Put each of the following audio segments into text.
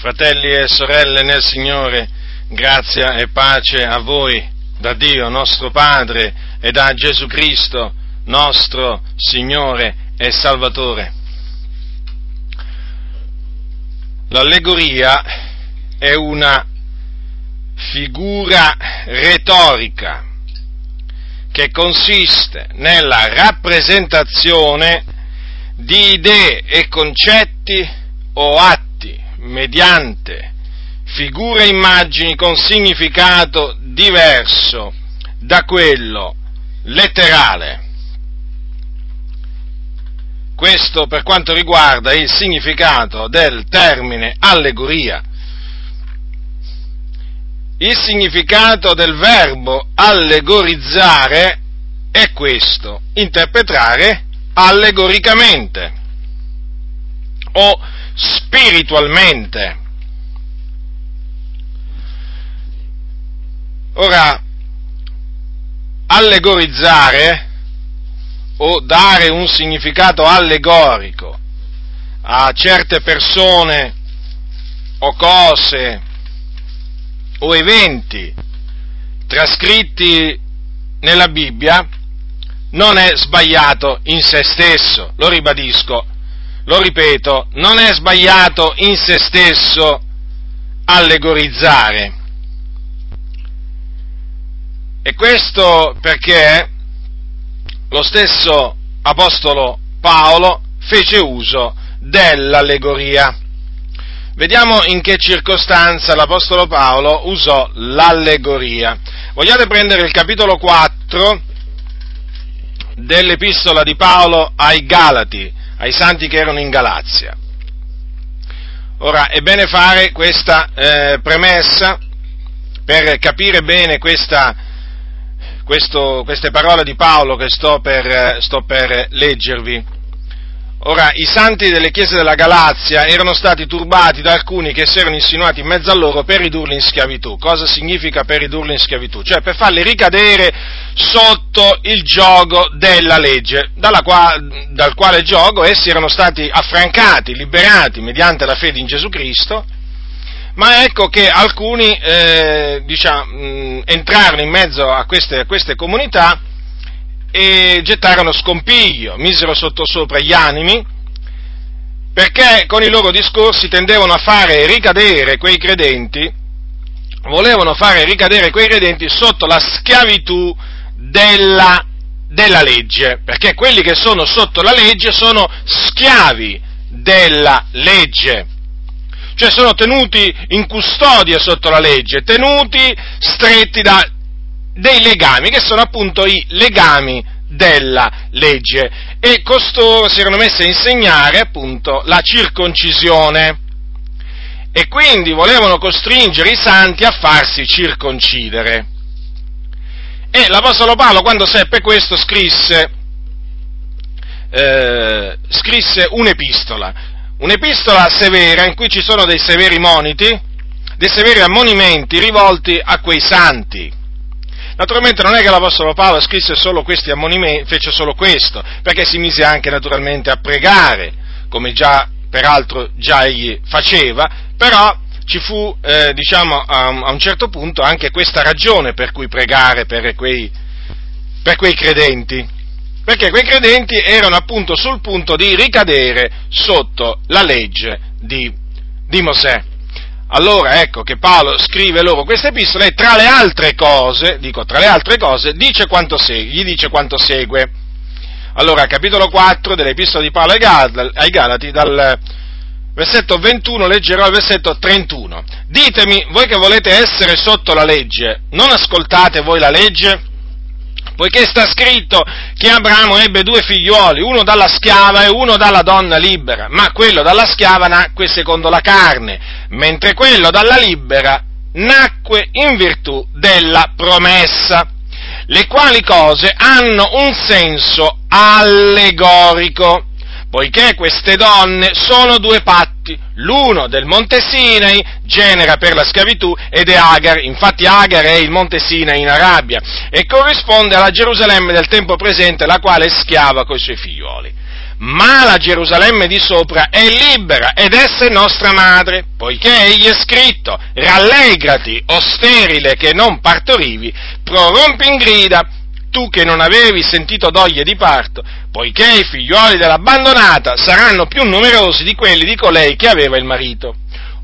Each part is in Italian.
Fratelli e sorelle nel Signore, grazia e pace a voi da Dio nostro Padre e da Gesù Cristo nostro Signore e Salvatore. L'allegoria è una figura retorica che consiste nella rappresentazione di idee e concetti o atti mediante figure e immagini con significato diverso da quello letterale. Questo per quanto riguarda il significato del termine allegoria. Il significato del verbo allegorizzare è questo, interpretare allegoricamente o spiritualmente. Ora, allegorizzare o dare un significato allegorico a certe persone o cose o eventi trascritti nella Bibbia non è sbagliato in se stesso, lo ribadisco, lo ripeto, non è sbagliato in se stesso allegorizzare. E questo perché lo stesso Apostolo Paolo fece uso dell'allegoria. Vediamo in che circostanza l'Apostolo Paolo usò l'allegoria. Vogliate prendere il capitolo 4 dell'epistola di Paolo ai Galati, ai santi che erano in Galazia. Ora, è bene fare questa eh, premessa per capire bene questa, questo, queste parole di Paolo che sto per, sto per leggervi. Ora, i santi delle chiese della Galazia erano stati turbati da alcuni che si erano insinuati in mezzo a loro per ridurli in schiavitù. Cosa significa per ridurli in schiavitù? Cioè per farli ricadere sotto il gioco della legge, quale, dal quale gioco essi erano stati affrancati, liberati mediante la fede in Gesù Cristo, ma ecco che alcuni eh, diciamo, entrarono in mezzo a queste, a queste comunità e gettarono scompiglio, misero sottosopra gli animi, perché con i loro discorsi tendevano a fare ricadere quei credenti, volevano fare ricadere quei credenti sotto la schiavitù della, della legge, perché quelli che sono sotto la legge sono schiavi della legge. Cioè sono tenuti in custodia sotto la legge, tenuti stretti da, dei legami, che sono appunto i legami della legge. E costoro si erano messi a insegnare appunto la circoncisione. E quindi volevano costringere i santi a farsi circoncidere. E l'Apostolo Paolo, quando seppe questo, scrisse, eh, scrisse un'epistola, un'epistola severa in cui ci sono dei severi moniti, dei severi ammonimenti rivolti a quei santi. Naturalmente non è che l'Apostolo Paolo scrisse solo questi ammonimenti, fece solo questo, perché si mise anche naturalmente a pregare, come già, peraltro già egli faceva, però ci fu, eh, diciamo, a, un certo punto anche questa ragione per cui pregare per quei, per quei credenti, perché quei credenti erano appunto sul punto di ricadere sotto la legge di, di Mosè. Allora ecco che Paolo scrive loro questa epistola e tra le altre cose, dico tra le altre cose, dice segue, gli dice quanto segue. Allora, capitolo 4 dell'epistola di Paolo ai Galati, dal versetto 21 leggerò il versetto 31. Ditemi, voi che volete essere sotto la legge, non ascoltate voi la legge? Poiché sta scritto che Abramo ebbe due figlioli, uno dalla schiava e uno dalla donna libera, ma quello dalla schiava nacque secondo la carne, mentre quello dalla libera nacque in virtù della promessa, le quali cose hanno un senso allegorico poiché queste donne sono due patti, l'uno del Monte Sinai, genera per la schiavitù, ed è Agar, infatti Agar è il Monte Sinai in Arabia, e corrisponde alla Gerusalemme del tempo presente, la quale è schiava coi suoi figlioli. ma la Gerusalemme di sopra è libera ed essa è nostra madre, poiché egli è scritto, rallegrati, o sterile che non partorivi, prorompi in grida, tu che non avevi sentito doglie di parto, poiché i figlioli dell'abbandonata saranno più numerosi di quelli di colei che aveva il marito.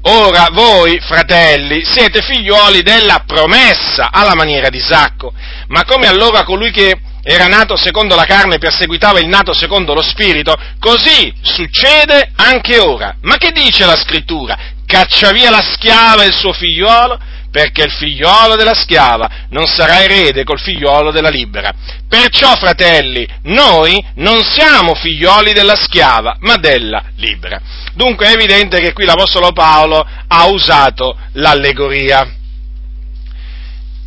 Ora voi, fratelli, siete figlioli della promessa alla maniera di Isacco, ma come allora colui che era nato secondo la carne perseguitava il nato secondo lo spirito, così succede anche ora. Ma che dice la scrittura? Caccia via la schiava e il suo figliolo? Perché il figliolo della schiava non sarà erede col figliolo della libera. Perciò, fratelli, noi non siamo figlioli della schiava, ma della libera. Dunque è evidente che qui l'Apostolo Paolo ha usato l'allegoria.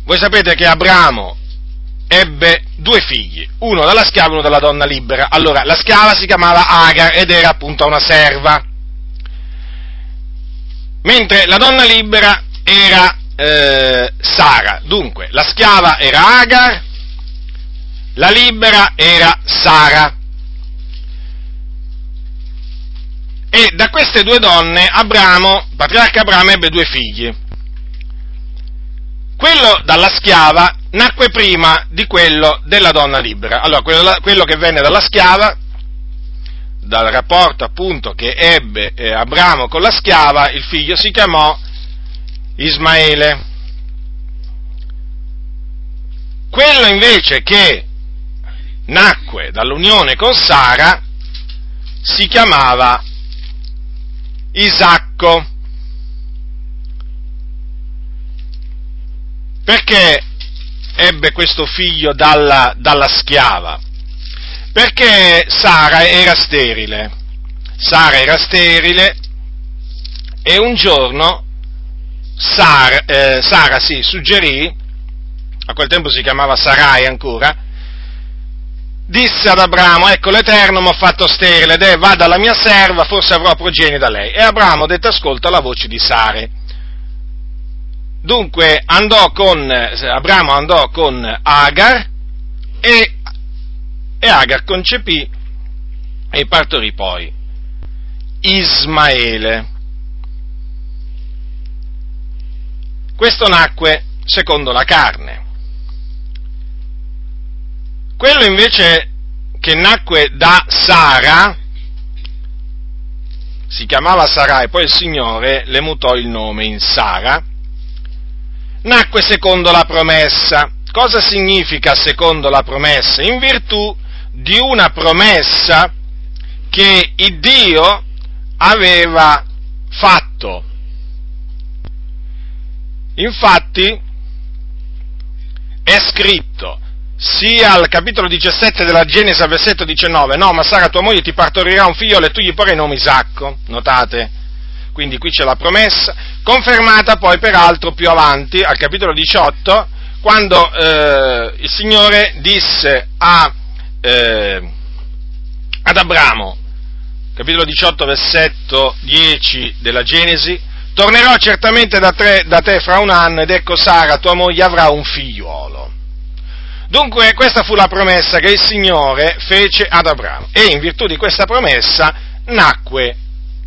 Voi sapete che Abramo ebbe due figli, uno dalla schiava e uno dalla donna libera. Allora, la schiava si chiamava Agar ed era appunto una serva, mentre la donna libera era eh, Sara. Dunque, la schiava era Agar, la libera era Sara. E da queste due donne Abramo, patriarca Abramo, ebbe due figli. Quello dalla schiava nacque prima di quello della donna libera. Allora, quello, quello che venne dalla schiava, dal rapporto appunto che ebbe eh, Abramo con la schiava, il figlio si chiamò Ismaele. Quello invece che nacque dall'unione con Sara si chiamava Isacco. Perché ebbe questo figlio dalla, dalla schiava? Perché Sara era sterile. Sara era sterile e un giorno Sara, eh, Sara sì, suggerì, a quel tempo si chiamava Sarai ancora, disse ad Abramo, ecco l'Eterno mi ha fatto sterile, ed è, vada alla mia serva, forse avrò progenie da lei. E Abramo dette ascolta la voce di Sare. Dunque andò con, Abramo andò con Agar e, e Agar concepì e partorì poi Ismaele. Questo nacque secondo la carne. Quello invece che nacque da Sara, si chiamava Sarai, poi il Signore le mutò il nome in Sara, nacque secondo la promessa. Cosa significa secondo la promessa? In virtù di una promessa che il Dio aveva fatto Infatti è scritto sia al capitolo 17 della Genesi al versetto 19, no, ma Sara tua moglie ti partorirà un figlio e tu gli porrai nome Isacco, notate? Quindi qui c'è la promessa, confermata poi peraltro più avanti, al capitolo 18, quando eh, il Signore disse a, eh, ad Abramo, capitolo 18, versetto 10 della Genesi, tornerò certamente da, tre, da te fra un anno ed ecco Sara, tua moglie, avrà un figliuolo. Dunque questa fu la promessa che il Signore fece ad Abramo e in virtù di questa promessa nacque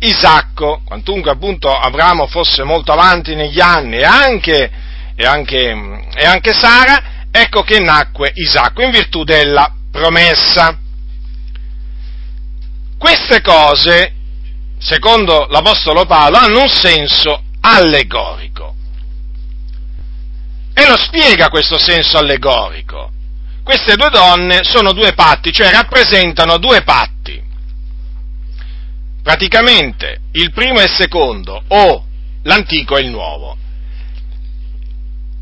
Isacco, quantunque appunto Abramo fosse molto avanti negli anni e anche, e anche, e anche Sara, ecco che nacque Isacco in virtù della promessa. Queste cose secondo l'Apostolo Paolo, hanno un senso allegorico. E lo spiega questo senso allegorico. Queste due donne sono due patti, cioè rappresentano due patti. Praticamente il primo e il secondo, o l'antico e il nuovo.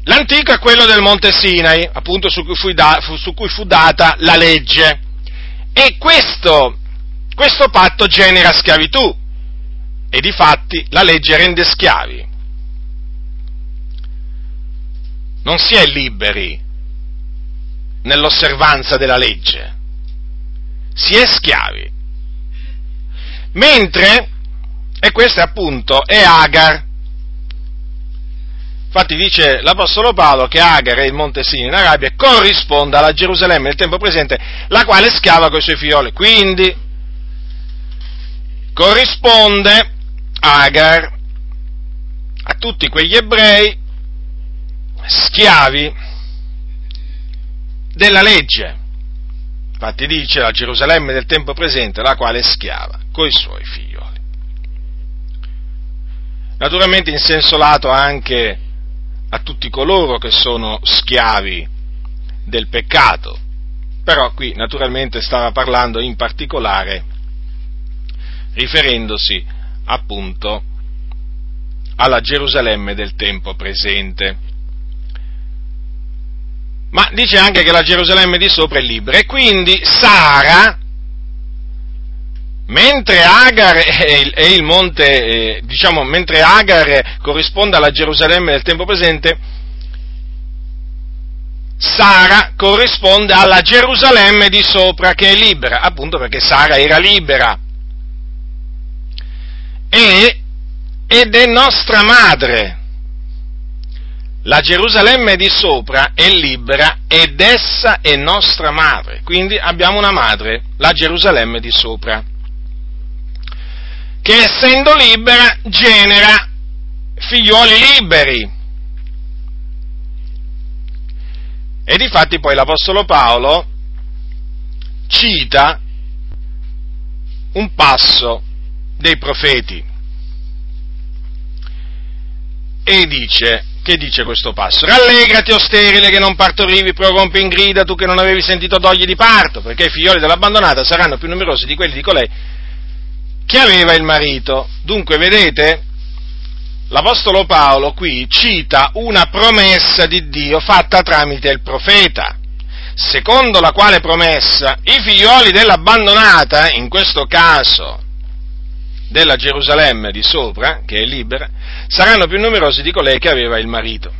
L'antico è quello del Monte Sinai, appunto su cui, da, su cui fu data la legge. E questo, questo patto genera schiavitù, e di fatti la legge rende schiavi. Non si è liberi nell'osservanza della legge, si è schiavi. Mentre, e questo è appunto, è Agar. Infatti dice l'Apostolo Paolo che Agar e il Monte Sinai in Arabia corrisponde alla Gerusalemme del tempo presente, la quale è schiava i suoi figlioli. Quindi corrisponde Agar a tutti quegli ebrei schiavi della legge. Infatti dice la Gerusalemme del tempo presente, la quale è schiava, coi suoi figlioli. Naturalmente in senso lato anche a tutti coloro che sono schiavi del peccato, però qui naturalmente stava parlando in particolare riferendosi appunto alla Gerusalemme del tempo presente. Ma dice anche che la Gerusalemme di sopra è libera e quindi Sara, mentre Agar è il monte, eh, diciamo, mentre Agar corrisponde alla Gerusalemme del tempo presente, Sara corrisponde alla Gerusalemme di sopra che è libera, appunto perché Sara era libera. E, ed è nostra madre. La Gerusalemme di sopra è libera ed essa è nostra madre. Quindi abbiamo una madre, la Gerusalemme di sopra, che essendo libera genera figlioli liberi E difatti poi l'Apostolo Paolo cita un passo dei profeti e dice, che dice questo passo? Rallegrati, o sterile, che non partorivi, prorompi in grida, tu che non avevi sentito dogli di parto, perché i figlioli dell'abbandonata saranno più numerosi di quelli di colei che aveva il marito. Dunque, vedete, l'Apostolo Paolo qui cita una promessa di Dio fatta tramite il profeta, secondo la quale promessa i figlioli dell'abbandonata, in questo caso della Gerusalemme di sopra, che è libera, saranno più numerosi di colei che aveva il marito.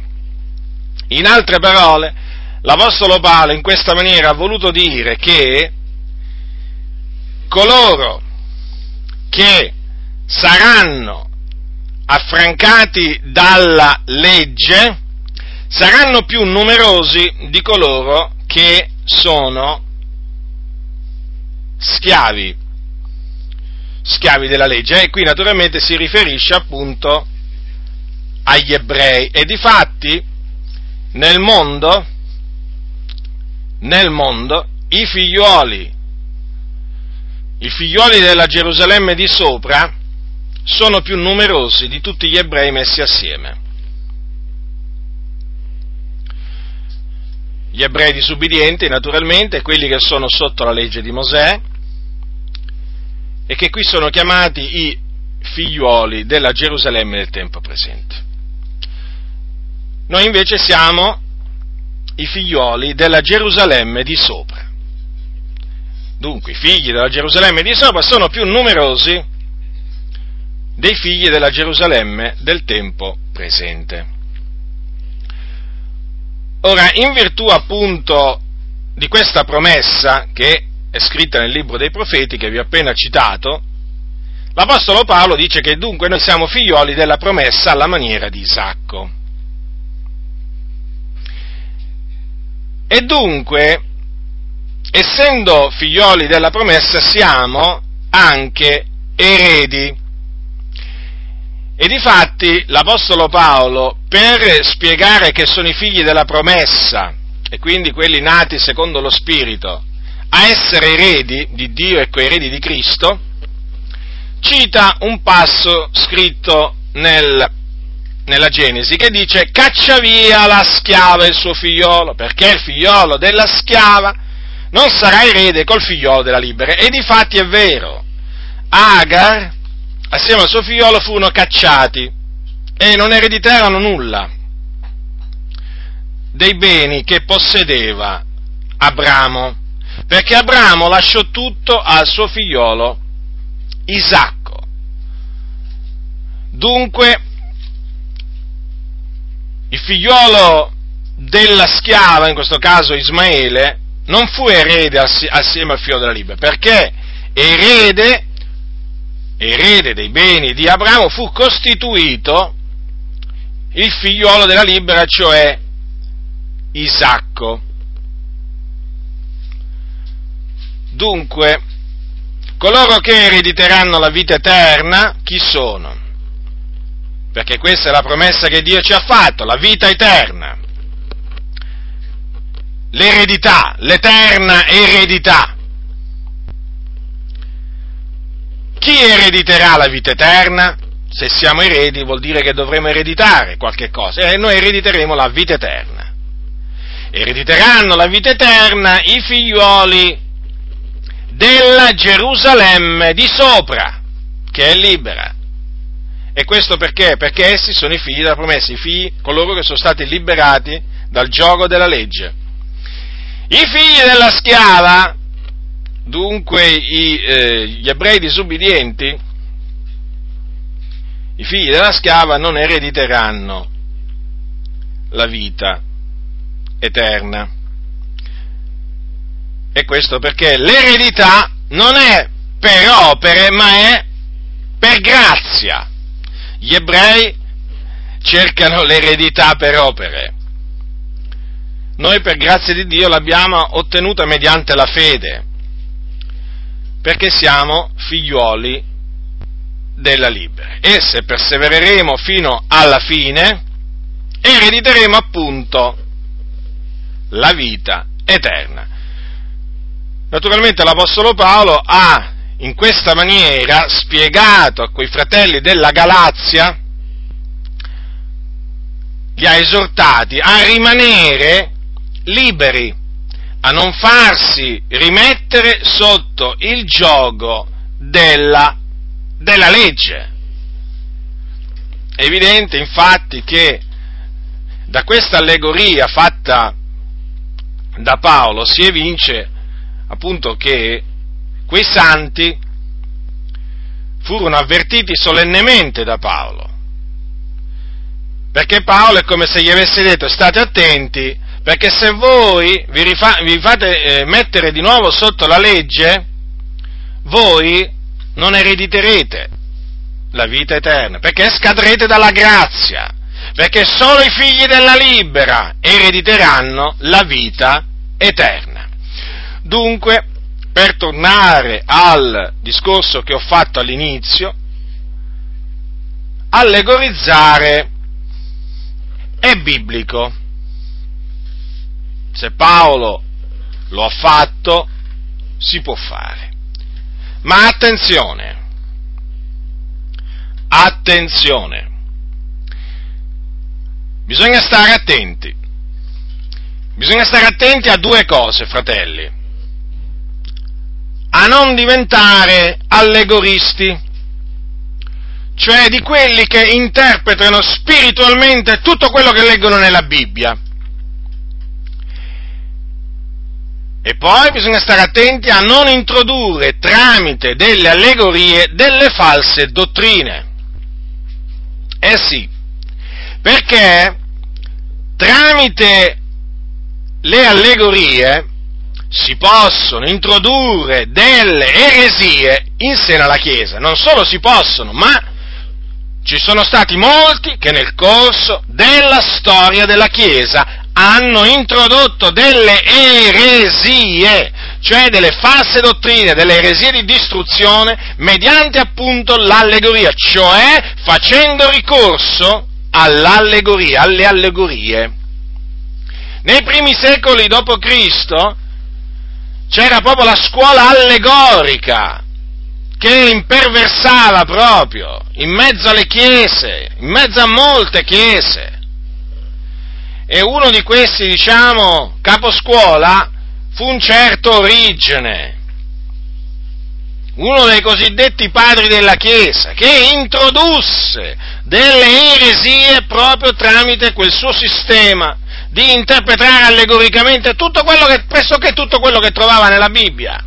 In altre parole, l'Apostolo Paolo in questa maniera ha voluto dire che coloro che saranno affrancati dalla legge saranno più numerosi di coloro che sono schiavi, schiavi della legge. E qui naturalmente si riferisce appunto agli ebrei. E di fatti nel mondo, nel mondo, i figlioli, i figlioli della Gerusalemme di sopra, sono più numerosi di tutti gli ebrei messi assieme. Gli ebrei disubbidienti, naturalmente, quelli che sono sotto la legge di Mosè e che qui sono chiamati i figliuoli della Gerusalemme del tempo presente. Noi invece siamo i figliuoli della Gerusalemme di sopra. Dunque, i figli della Gerusalemme di sopra sono più numerosi dei figli della Gerusalemme del tempo presente. Ora, in virtù appunto di questa promessa che è scritta nel libro dei profeti che vi ho appena citato, l'Apostolo Paolo dice che dunque noi siamo figlioli della promessa alla maniera di Isacco. E dunque, essendo figlioli della promessa, siamo anche eredi e difatti l'Apostolo Paolo, per spiegare che sono i figli della promessa, e quindi quelli nati secondo lo Spirito, a essere eredi di Dio e coeredi di Cristo, cita un passo scritto nel, nella Genesi che dice caccia via la schiava e il suo figliolo, perché il figliolo della schiava non sarà erede col figliolo della libera. E difatti è vero, Agar assieme al suo figliolo furono cacciati e non ereditarono nulla dei beni che possedeva Abramo, perché Abramo lasciò tutto al suo figliolo Isacco. Dunque, il figliolo della schiava, in questo caso Ismaele, non fu erede assieme al figlio della libera, perché erede erede dei beni di Abramo, fu costituito il figliuolo della libera, cioè Isacco. Dunque, coloro che erediteranno la vita eterna, chi sono? Perché questa è la promessa che Dio ci ha fatto, la vita eterna. L'eredità, l'eterna eredità. Chi erediterà la vita eterna? Se siamo eredi vuol dire che dovremo ereditare qualche cosa e noi erediteremo la vita eterna. Erediteranno la vita eterna i figliuoli della Gerusalemme di sopra, che è libera. E questo perché? Perché essi sono i figli della promessa, i figli, coloro che sono stati liberati dal gioco della legge. I figli della schiava Dunque i, eh, gli ebrei disubbidienti, i figli della schiava, non erediteranno la vita eterna. E questo perché l'eredità non è per opere, ma è per grazia. Gli ebrei cercano l'eredità per opere. Noi per grazia di Dio l'abbiamo ottenuta mediante la fede perché siamo figliuoli della libera. E se persevereremo fino alla fine, erediteremo appunto la vita eterna. Naturalmente l'Apostolo Paolo ha in questa maniera spiegato a quei fratelli della Galazia, li ha esortati a rimanere liberi a non farsi rimettere sotto il gioco della, della legge. È evidente infatti che da questa allegoria fatta da Paolo si evince appunto che quei santi furono avvertiti solennemente da Paolo. Perché Paolo è come se gli avesse detto state attenti perché se voi vi, rifa- vi fate eh, mettere di nuovo sotto la legge, voi non erediterete la vita eterna, perché scadrete dalla grazia, perché solo i figli della libera erediteranno la vita eterna. Dunque, per tornare al discorso che ho fatto all'inizio, allegorizzare è biblico. Se Paolo lo ha fatto, si può fare. Ma attenzione, attenzione, bisogna stare attenti, bisogna stare attenti a due cose, fratelli, a non diventare allegoristi, cioè di quelli che interpretano spiritualmente tutto quello che leggono nella Bibbia E poi bisogna stare attenti a non introdurre tramite delle allegorie delle false dottrine. Eh sì, perché tramite le allegorie si possono introdurre delle eresie in seno alla Chiesa. Non solo si possono, ma ci sono stati molti che nel corso della storia della Chiesa hanno introdotto delle eresie, cioè delle false dottrine, delle eresie di distruzione, mediante appunto l'allegoria, cioè facendo ricorso all'allegoria, alle allegorie. Nei primi secoli d.C. c'era proprio la scuola allegorica che imperversava proprio in mezzo alle chiese, in mezzo a molte chiese. E uno di questi, diciamo, caposcuola fu un certo Origene, uno dei cosiddetti padri della Chiesa, che introdusse delle eresie proprio tramite quel suo sistema di interpretare allegoricamente tutto quello che, pressoché tutto quello che trovava nella Bibbia.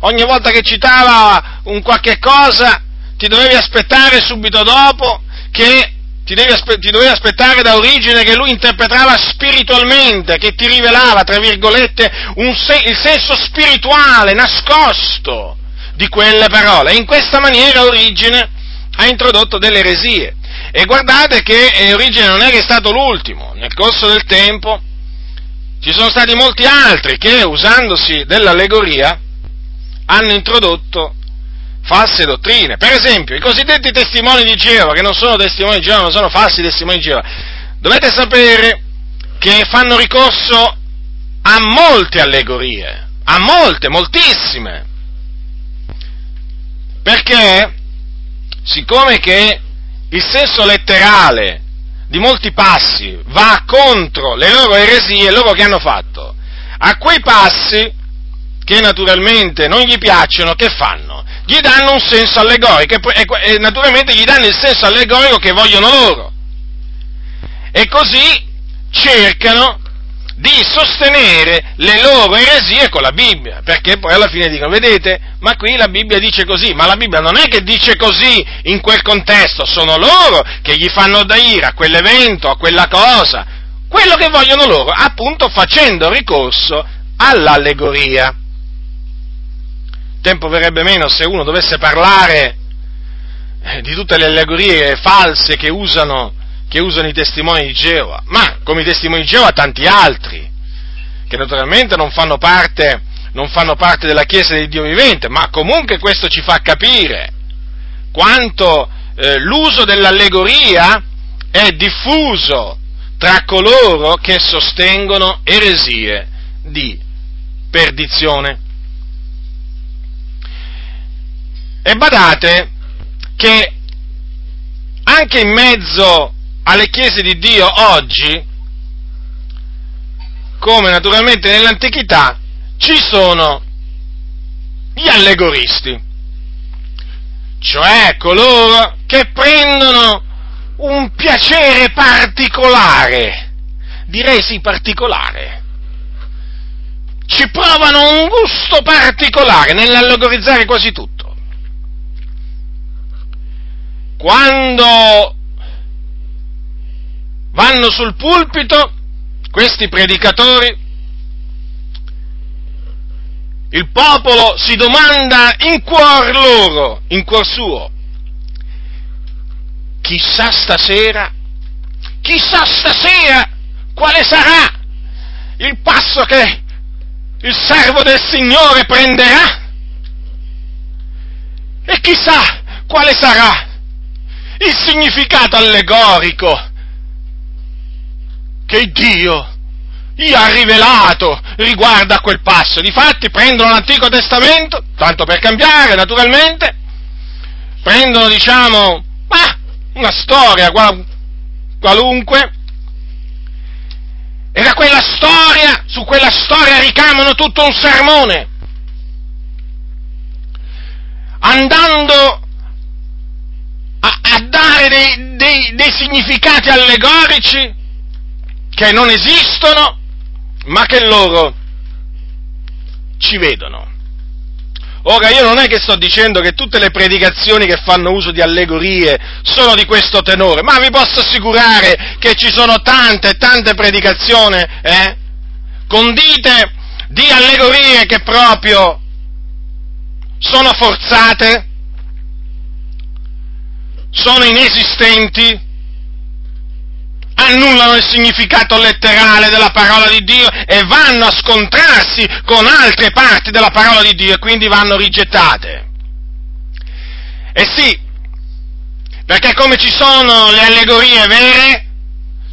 Ogni volta che citava un qualche cosa, ti dovevi aspettare subito dopo che ti, aspe- ti dovevi aspettare da origine che lui interpretava spiritualmente, che ti rivelava, tra virgolette, se- il senso spirituale nascosto di quelle parole. In questa maniera Origine ha introdotto delle eresie. E guardate che eh, Origine non è che è stato l'ultimo, nel corso del tempo ci sono stati molti altri che, usandosi dell'allegoria, hanno introdotto false dottrine. Per esempio, i cosiddetti testimoni di Geova, che non sono testimoni di Geova, ma sono falsi testimoni di Geova, dovete sapere che fanno ricorso a molte allegorie, a molte, moltissime. Perché, siccome che il senso letterale di molti passi va contro le loro eresie, loro che hanno fatto? A quei passi, che naturalmente non gli piacciono, che fanno? Gli danno un senso allegorico e, naturalmente gli danno il senso allegorico che vogliono loro. E così cercano di sostenere le loro eresie con la Bibbia, perché poi alla fine dicono, vedete, ma qui la Bibbia dice così, ma la Bibbia non è che dice così in quel contesto, sono loro che gli fanno da ira a quell'evento, a quella cosa, quello che vogliono loro, appunto facendo ricorso all'allegoria. Tempo verrebbe meno se uno dovesse parlare eh, di tutte le allegorie false che usano che usano i testimoni di Geova, ma come i testimoni di Geova tanti altri, che naturalmente non fanno parte, non fanno parte della Chiesa di Dio vivente, ma comunque questo ci fa capire quanto eh, l'uso dell'allegoria è diffuso tra coloro che sostengono eresie di perdizione. E badate che anche in mezzo alle chiese di Dio oggi, come naturalmente nell'antichità, ci sono gli allegoristi, cioè coloro che prendono un piacere particolare, direi sì particolare, ci provano un gusto particolare nell'allegorizzare quasi tutto. Quando vanno sul pulpito questi predicatori, il popolo si domanda in cuor loro, in cuor suo, chissà stasera, chissà stasera quale sarà il passo che il servo del Signore prenderà? E chissà quale sarà il significato allegorico che Dio gli ha rivelato riguardo a quel passo. Difatti prendono l'Antico Testamento, tanto per cambiare naturalmente, prendono diciamo ah, una storia qualunque, e da quella storia, su quella storia ricamano tutto un sermone, andando a, a dare dei, dei, dei significati allegorici che non esistono, ma che loro ci vedono. Ora io non è che sto dicendo che tutte le predicazioni che fanno uso di allegorie sono di questo tenore, ma vi posso assicurare che ci sono tante tante predicazioni eh, condite di allegorie che proprio sono forzate, sono inesistenti, annullano il significato letterale della parola di Dio e vanno a scontrarsi con altre parti della parola di Dio e quindi vanno rigettate. E sì, perché come ci sono le allegorie vere,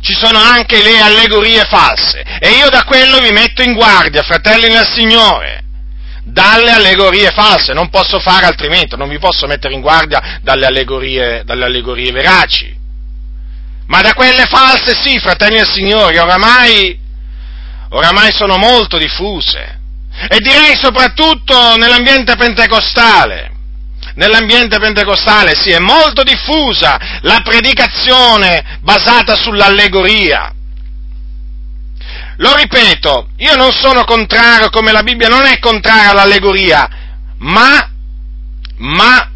ci sono anche le allegorie false. E io da quello vi metto in guardia, fratelli nel Signore, dalle allegorie false. Non posso fare altrimenti, non vi posso mettere in guardia dalle allegorie, dalle allegorie veraci ma da quelle false sì, fratelli del Signore, oramai, oramai sono molto diffuse. E direi soprattutto nell'ambiente pentecostale. Nell'ambiente pentecostale sì, è molto diffusa la predicazione basata sull'allegoria. Lo ripeto, io non sono contrario, come la Bibbia non è contraria all'allegoria, ma, ma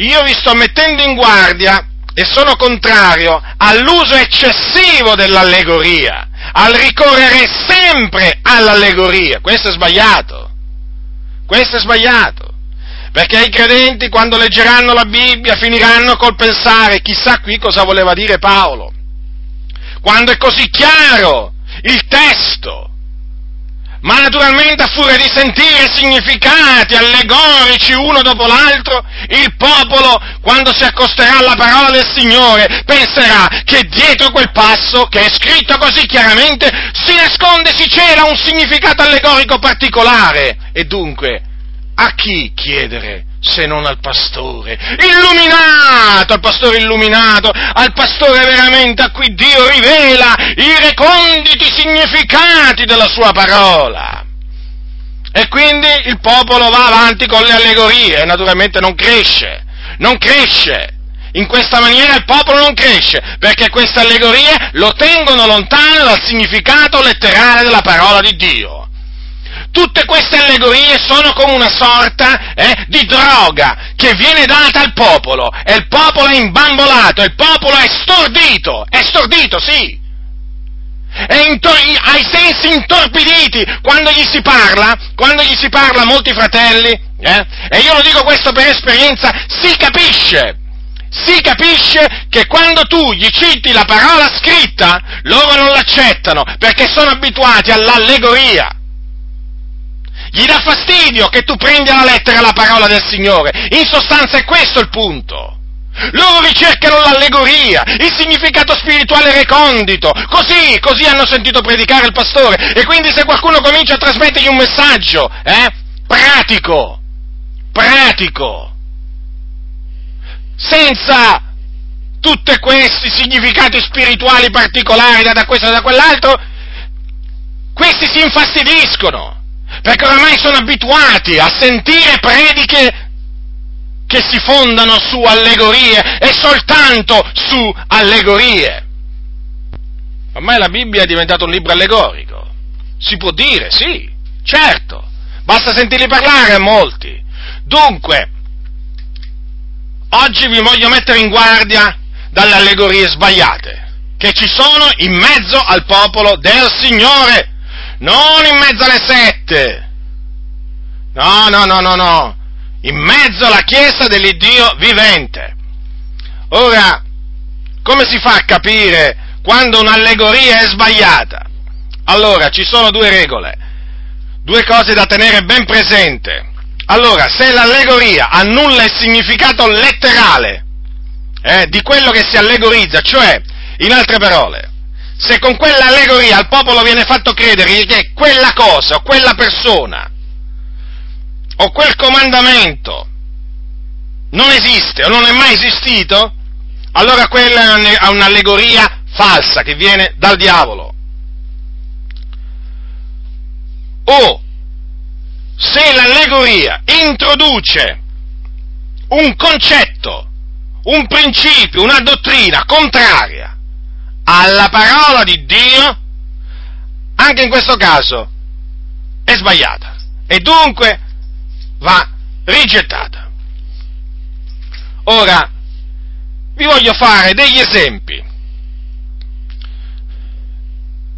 io vi sto mettendo in guardia e sono contrario all'uso eccessivo dell'allegoria, al ricorrere sempre all'allegoria. Questo è sbagliato. Questo è sbagliato. Perché i credenti quando leggeranno la Bibbia finiranno col pensare chissà qui cosa voleva dire Paolo. Quando è così chiaro il testo, ma naturalmente a furia di sentire significati allegorici uno dopo l'altro, il popolo, quando si accosterà alla parola del Signore, penserà che dietro quel passo, che è scritto così chiaramente, si nasconde, si cela un significato allegorico particolare. E dunque, a chi chiedere se non al pastore illuminato, al pastore illuminato, al pastore veramente a cui Dio rivela i reconditi significati della sua parola. E quindi il popolo va avanti con le allegorie e naturalmente non cresce, non cresce. In questa maniera il popolo non cresce, perché queste allegorie lo tengono lontano dal significato letterale della parola di Dio. Tutte queste allegorie sono come una sorta eh, di droga che viene data al popolo e il popolo è imbambolato, il popolo è stordito, è stordito, sì. È intor- ha i sensi intorpiditi quando gli si parla, quando gli si parla a molti fratelli, eh, e io lo dico questo per esperienza, si capisce, si capisce che quando tu gli citi la parola scritta, loro non l'accettano perché sono abituati all'allegoria. Gli dà fastidio che tu prendi alla lettera la parola del Signore. In sostanza è questo il punto. Loro ricercano l'allegoria, il significato spirituale recondito. Così, così hanno sentito predicare il pastore. E quindi se qualcuno comincia a trasmettergli un messaggio, eh, pratico, pratico, senza tutti questi significati spirituali particolari da questo e da quell'altro, questi si infastidiscono perché oramai sono abituati a sentire prediche che si fondano su allegorie e soltanto su allegorie. Ormai la Bibbia è diventata un libro allegorico. Si può dire, sì, certo. Basta sentirli parlare a molti. Dunque, oggi vi voglio mettere in guardia dalle allegorie sbagliate che ci sono in mezzo al popolo del Signore non in mezzo alle sette. No, no, no, no, no. In mezzo alla Chiesa dell'Iddio vivente. Ora, come si fa a capire quando un'allegoria è sbagliata? Allora, ci sono due regole, due cose da tenere ben presente. Allora, se l'allegoria annulla il significato letterale eh, di quello che si allegorizza, cioè, in altre parole, se con quell'allegoria al popolo viene fatto credere che quella cosa o quella persona o quel comandamento non esiste o non è mai esistito, allora quella è un'allegoria falsa che viene dal diavolo. O se l'allegoria introduce un concetto, un principio, una dottrina contraria alla parola di Dio, anche in questo caso è sbagliata e dunque va rigettata. Ora, vi voglio fare degli esempi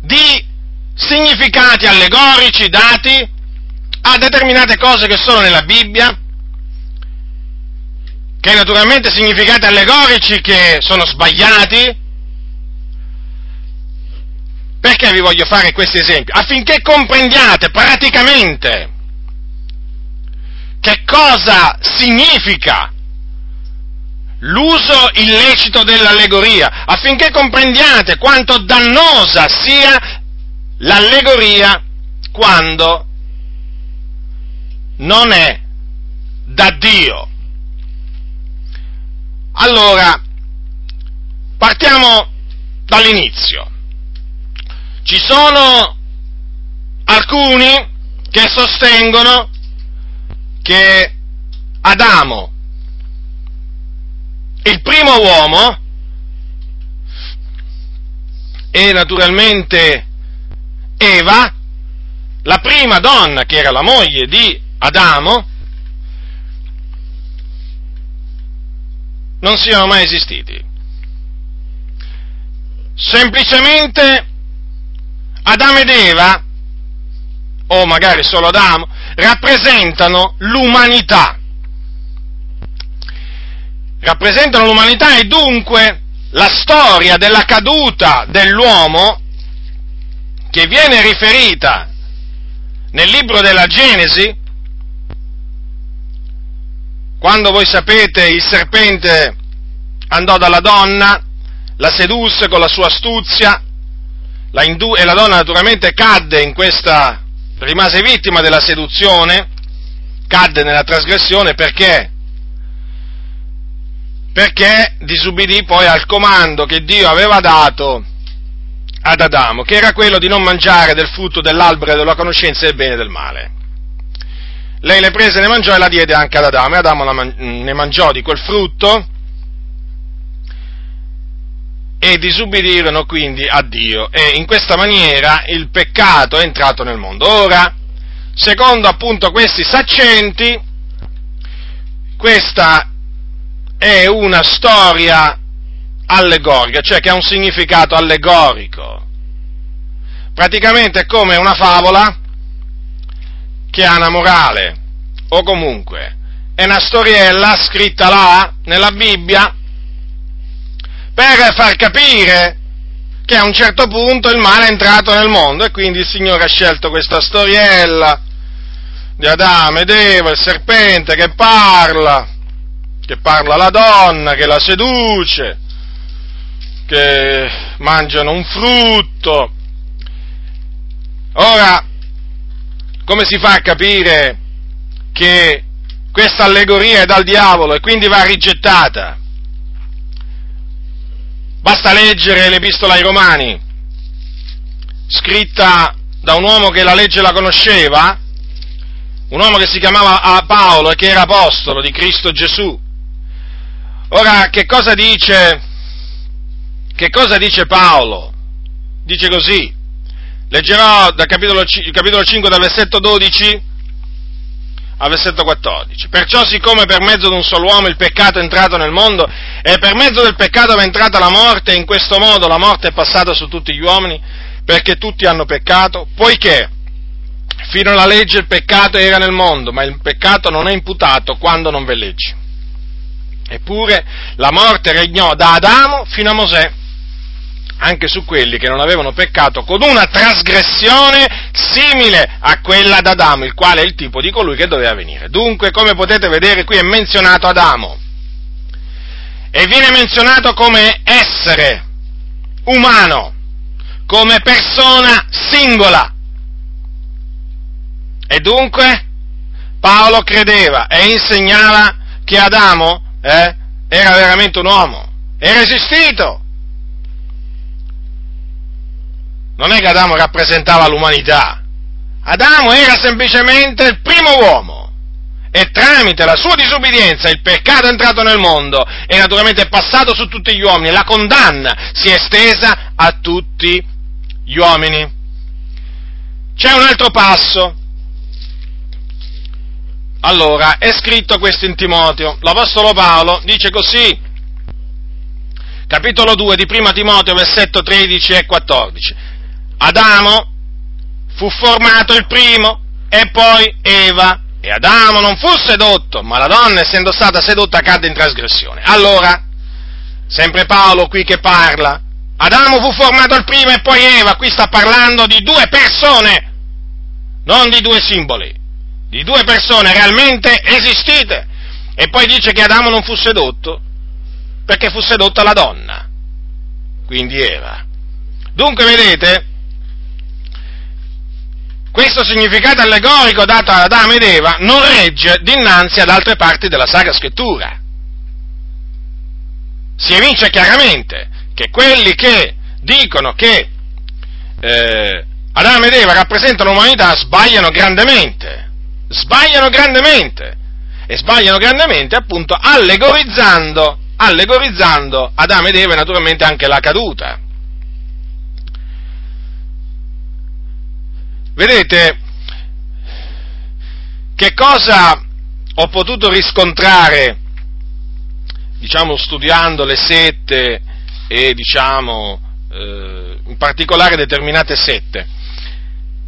di significati allegorici dati a determinate cose che sono nella Bibbia, che naturalmente significati allegorici che sono sbagliati, perché vi voglio fare questi esempi? Affinché comprendiate praticamente che cosa significa l'uso illecito dell'allegoria, affinché comprendiate quanto dannosa sia l'allegoria quando non è da Dio. Allora, partiamo dall'inizio. Ci sono alcuni che sostengono che Adamo, il primo uomo, e naturalmente Eva, la prima donna che era la moglie di Adamo, non siano mai esistiti. Semplicemente Adamo ed Eva, o magari solo Adamo, rappresentano l'umanità. Rappresentano l'umanità e dunque la storia della caduta dell'uomo che viene riferita nel libro della Genesi, quando voi sapete il serpente andò dalla donna, la sedusse con la sua astuzia, la indu- e la donna naturalmente cadde in questa, rimase vittima della seduzione, cadde nella trasgressione perché? Perché disubbidì poi al comando che Dio aveva dato ad Adamo, che era quello di non mangiare del frutto dell'albero della conoscenza del bene e del male. Lei le prese, ne mangiò e la diede anche ad Adamo, e Adamo man- ne mangiò di quel frutto e disubbidirono quindi a Dio e in questa maniera il peccato è entrato nel mondo. Ora, secondo appunto questi saccenti, questa è una storia allegorica, cioè che ha un significato allegorico. Praticamente è come una favola che ha una morale, o comunque è una storiella scritta là nella Bibbia per far capire che a un certo punto il male è entrato nel mondo e quindi il Signore ha scelto questa storiella di Adamo ed Eva, il serpente che parla, che parla alla donna, che la seduce, che mangiano un frutto. Ora, come si fa a capire che questa allegoria è dal diavolo e quindi va rigettata? Basta leggere l'epistola ai Romani, scritta da un uomo che la legge la conosceva, un uomo che si chiamava Paolo e che era apostolo di Cristo Gesù. Ora, che cosa dice, che cosa dice Paolo? Dice così, leggerò dal capitolo, capitolo 5 dal versetto 12 al versetto 14. Perciò siccome per mezzo di un solo uomo il peccato è entrato nel mondo e per mezzo del peccato è entrata la morte e in questo modo la morte è passata su tutti gli uomini perché tutti hanno peccato, poiché fino alla legge il peccato era nel mondo, ma il peccato non è imputato quando non v'è legge. Eppure la morte regnò da Adamo fino a Mosè anche su quelli che non avevano peccato con una trasgressione simile a quella d'Adamo, il quale è il tipo di colui che doveva venire. Dunque, come potete vedere, qui è menzionato Adamo e viene menzionato come essere umano, come persona singola. E dunque Paolo credeva e insegnava che Adamo eh, era veramente un uomo, era esistito, non è che Adamo rappresentava l'umanità, Adamo era semplicemente il primo uomo e tramite la sua disubbidienza il peccato è entrato nel mondo e naturalmente è passato su tutti gli uomini, la condanna si è estesa a tutti gli uomini. C'è un altro passo. Allora, è scritto questo in Timoteo. L'Apostolo Paolo dice così, capitolo 2 di Prima Timoteo, versetto 13 e 14. Adamo fu formato il primo e poi Eva. E Adamo non fu sedotto, ma la donna, essendo stata sedotta, cadde in trasgressione. Allora, sempre Paolo qui che parla, Adamo fu formato il primo e poi Eva, qui sta parlando di due persone, non di due simboli, di due persone realmente esistite. E poi dice che Adamo non fu sedotto, perché fu sedotta la donna, quindi Eva. Dunque, vedete, questo significato allegorico dato ad Adamo ed Eva non regge dinanzi ad altre parti della Sacra Scrittura. Si evince chiaramente che quelli che dicono che eh, Adamo ed Eva rappresentano l'umanità sbagliano grandemente, sbagliano grandemente e sbagliano grandemente appunto allegorizzando, allegorizzando Adamo ed Eva e naturalmente anche la caduta. Vedete, che cosa ho potuto riscontrare, diciamo, studiando le sette e, diciamo, eh, in particolare determinate sette?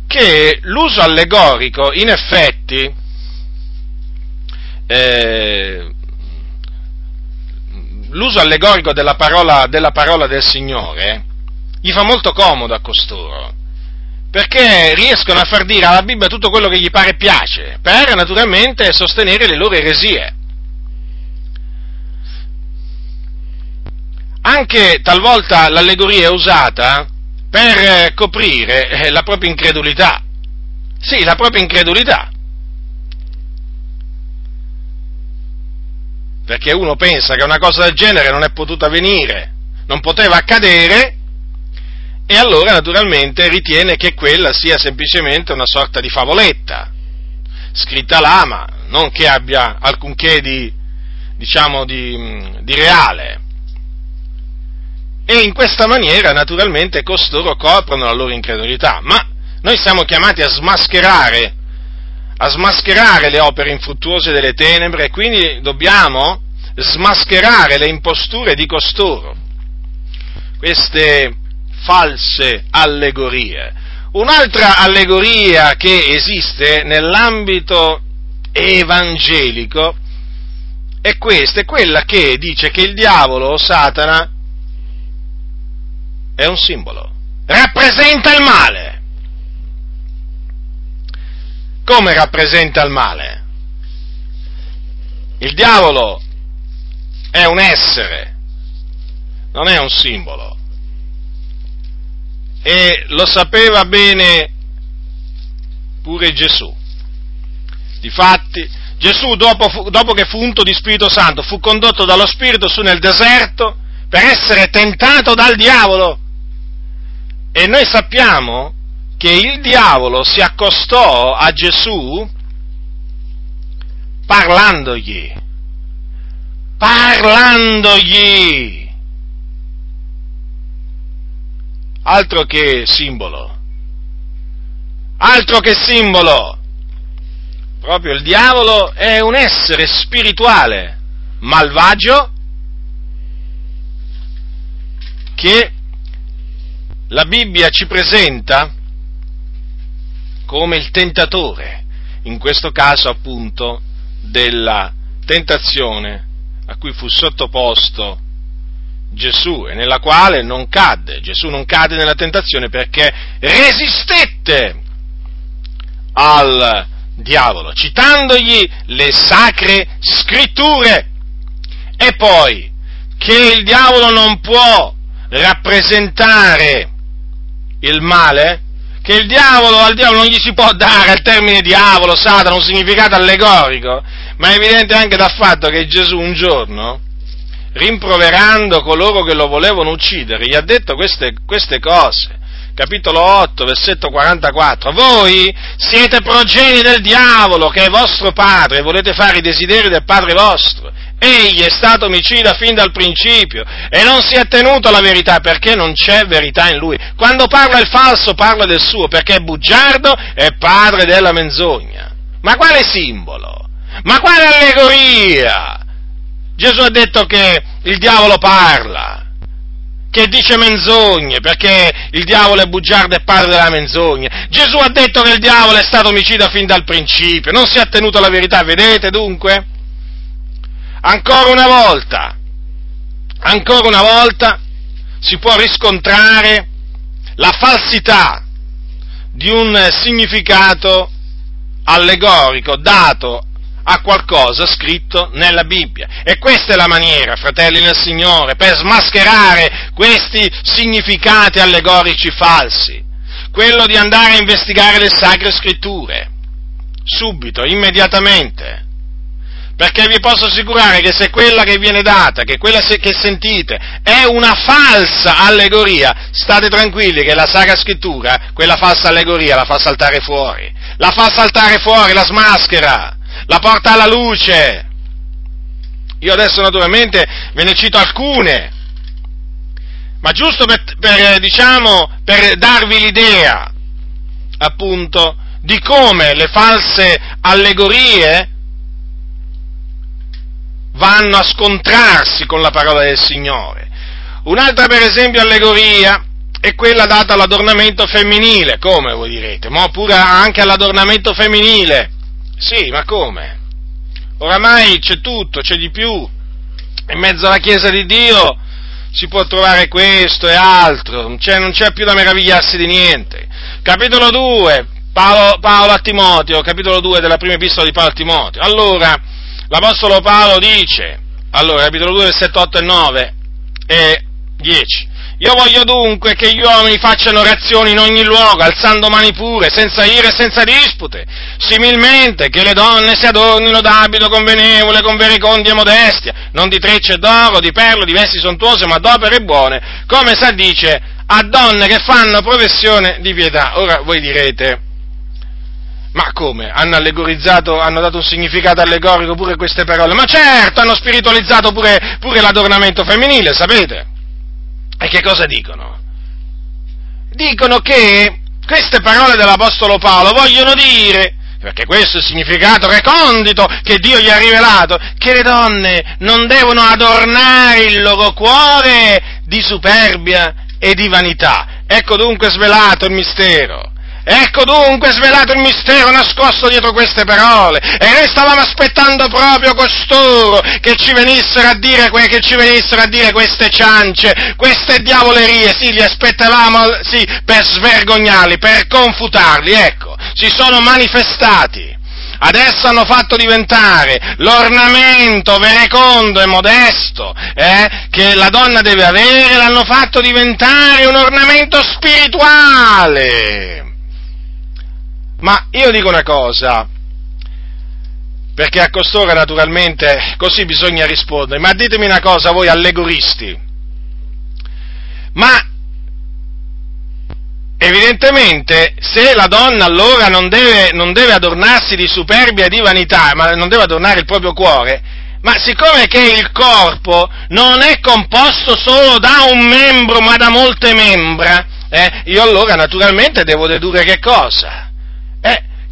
Che l'uso allegorico, in effetti, eh, l'uso allegorico della parola, della parola del Signore gli fa molto comodo a costoro perché riescono a far dire alla Bibbia tutto quello che gli pare e piace, per naturalmente sostenere le loro eresie. Anche talvolta l'allegoria è usata per coprire eh, la propria incredulità. Sì, la propria incredulità. Perché uno pensa che una cosa del genere non è potuta avvenire, non poteva accadere, e allora naturalmente ritiene che quella sia semplicemente una sorta di favoletta, scritta là, ma non che abbia alcunché di, diciamo, di, di reale. E in questa maniera naturalmente costoro coprono la loro incredulità, ma noi siamo chiamati a smascherare, a smascherare le opere infruttuose delle tenebre e quindi dobbiamo smascherare le imposture di costoro. Queste false allegorie. Un'altra allegoria che esiste nell'ambito evangelico è questa, è quella che dice che il diavolo o Satana è un simbolo, rappresenta il male. Come rappresenta il male? Il diavolo è un essere, non è un simbolo e lo sapeva bene pure Gesù. Difatti, Gesù, dopo, dopo, che fu unto di Spirito Santo, fu condotto dallo Spirito su nel deserto per essere tentato dal diavolo. E noi sappiamo che il diavolo si accostò a Gesù parlandogli, parlandogli altro che simbolo, altro che simbolo. Proprio il diavolo è un essere spirituale, malvagio, che la Bibbia ci presenta come il tentatore, in questo caso appunto della tentazione a cui fu sottoposto Gesù e nella quale non cadde. Gesù non cadde nella tentazione perché resistette al diavolo, citandogli le sacre scritture. E poi che il diavolo non può rappresentare il male, che il diavolo, al diavolo non gli si può dare al termine diavolo, Satana, un significato allegorico, ma è evidente anche dal fatto che Gesù un giorno, rimproverando coloro che lo volevano uccidere, gli ha detto queste, queste cose. Capitolo 8, versetto 44. Voi siete progeni del diavolo, che è vostro padre, e volete fare i desideri del padre vostro. Egli è stato omicida fin dal principio e non si è tenuto alla verità perché non c'è verità in lui. Quando parla il falso parla del suo perché è bugiardo e padre della menzogna. Ma quale simbolo? Ma quale allegoria? Gesù ha detto che il diavolo parla, che dice menzogne, perché il diavolo è bugiardo e padre della menzogna. Gesù ha detto che il diavolo è stato omicida fin dal principio, non si è attenuto alla verità, vedete dunque? Ancora una volta, ancora una volta si può riscontrare la falsità di un significato allegorico dato a qualcosa scritto nella Bibbia. E questa è la maniera, fratelli nel Signore, per smascherare questi significati allegorici falsi. Quello di andare a investigare le sacre scritture. Subito, immediatamente. Perché vi posso assicurare che se quella che viene data, che quella che sentite, è una falsa allegoria, state tranquilli che la Sacra Scrittura, quella falsa allegoria la fa saltare fuori. La fa saltare fuori, la smaschera la porta alla luce. Io adesso naturalmente ve ne cito alcune, ma giusto per, per, diciamo, per darvi l'idea, appunto, di come le false allegorie vanno a scontrarsi con la parola del Signore. Un'altra, per esempio, allegoria è quella data all'adornamento femminile, come voi direte, ma pure anche all'adornamento femminile. Sì, ma come? Oramai c'è tutto, c'è di più. In mezzo alla Chiesa di Dio si può trovare questo e altro, c'è, non c'è più da meravigliarsi di niente. capitolo 2, Paolo, Paolo a Timoteo, capitolo 2 della prima epistola di Paolo a Timoteo. Allora, l'Apostolo Paolo dice, allora, capitolo 2, versetto 8 e 9 e 10. Io voglio dunque che gli uomini facciano orazioni in ogni luogo, alzando mani pure, senza ire e senza dispute. Similmente che le donne si adornino d'abito convenevole, con vericondia e modestia, non di trecce d'oro, di perlo, di vesti sontuose, ma d'opere buone, come si dice a donne che fanno professione di pietà. Ora voi direte, ma come? Hanno allegorizzato, hanno dato un significato allegorico pure queste parole? Ma certo, hanno spiritualizzato pure, pure l'adornamento femminile, sapete? E che cosa dicono? Dicono che queste parole dell'Apostolo Paolo vogliono dire, perché questo è il significato recondito che Dio gli ha rivelato, che le donne non devono adornare il loro cuore di superbia e di vanità. Ecco dunque svelato il mistero. Ecco dunque svelato il mistero nascosto dietro queste parole. E noi stavamo aspettando proprio costoro che ci venissero a dire, ci venissero a dire queste ciance, queste diavolerie. Sì, li aspettavamo, sì, per svergognarli, per confutarli. Ecco, si sono manifestati. Adesso hanno fatto diventare l'ornamento verecondo e modesto eh, che la donna deve avere, l'hanno fatto diventare un ornamento spirituale. Ma io dico una cosa, perché a costoro naturalmente così bisogna rispondere, ma ditemi una cosa voi allegoristi, ma evidentemente se la donna allora non deve, non deve adornarsi di superbia e di vanità, ma non deve adornare il proprio cuore, ma siccome che il corpo non è composto solo da un membro, ma da molte membra, eh, io allora naturalmente devo dedurre che cosa?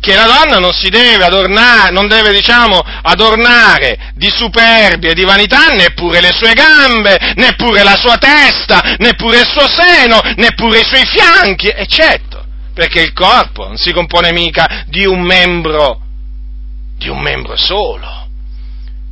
Che la donna non si deve adornare, non deve, diciamo, adornare di superbia e di vanità neppure le sue gambe, neppure la sua testa, neppure il suo seno, neppure i suoi fianchi, eccetto, perché il corpo non si compone mica di un membro, di un membro solo.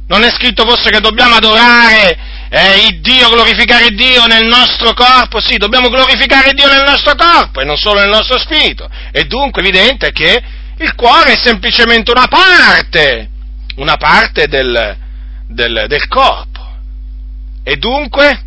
Non è scritto forse che dobbiamo adorare eh, il Dio, glorificare Dio nel nostro corpo? Sì, dobbiamo glorificare Dio nel nostro corpo e non solo nel nostro spirito. E dunque è evidente che il cuore è semplicemente una parte, una parte del, del, del corpo. E dunque,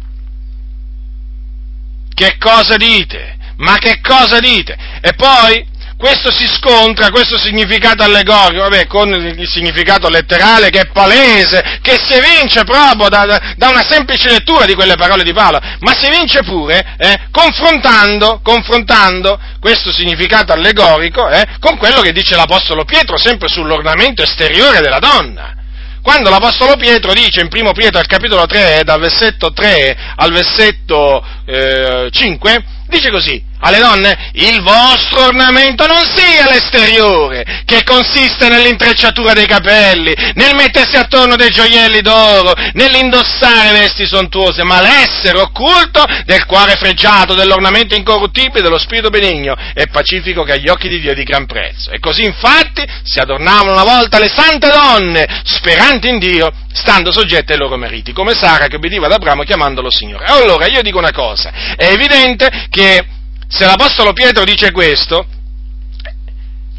che cosa dite? Ma che cosa dite? E poi, questo si scontra, questo significato allegorico, vabbè, con il significato letterale che è palese, che si evince proprio da, da, una semplice lettura di quelle parole di Paolo, ma si evince pure eh, confrontando, confrontando, questo significato allegorico eh, con quello che dice l'Apostolo Pietro, sempre sull'ornamento esteriore della donna. Quando l'Apostolo Pietro dice in primo Pietro al capitolo 3, dal versetto 3 al versetto eh, 5, dice così, alle donne, il vostro ornamento non sia l'esteriore, che consiste nell'intrecciatura dei capelli, nel mettersi attorno dei gioielli d'oro, nell'indossare vesti sontuose, ma l'essere occulto del cuore freggiato, dell'ornamento incorruttibile, dello spirito benigno e pacifico che agli occhi di Dio è di gran prezzo. E così infatti si adornavano una volta le sante donne, speranti in Dio, stando soggette ai loro meriti, come Sara che obbediva ad Abramo chiamandolo Signore. Allora io dico una cosa, è evidente che se l'Apostolo Pietro dice questo,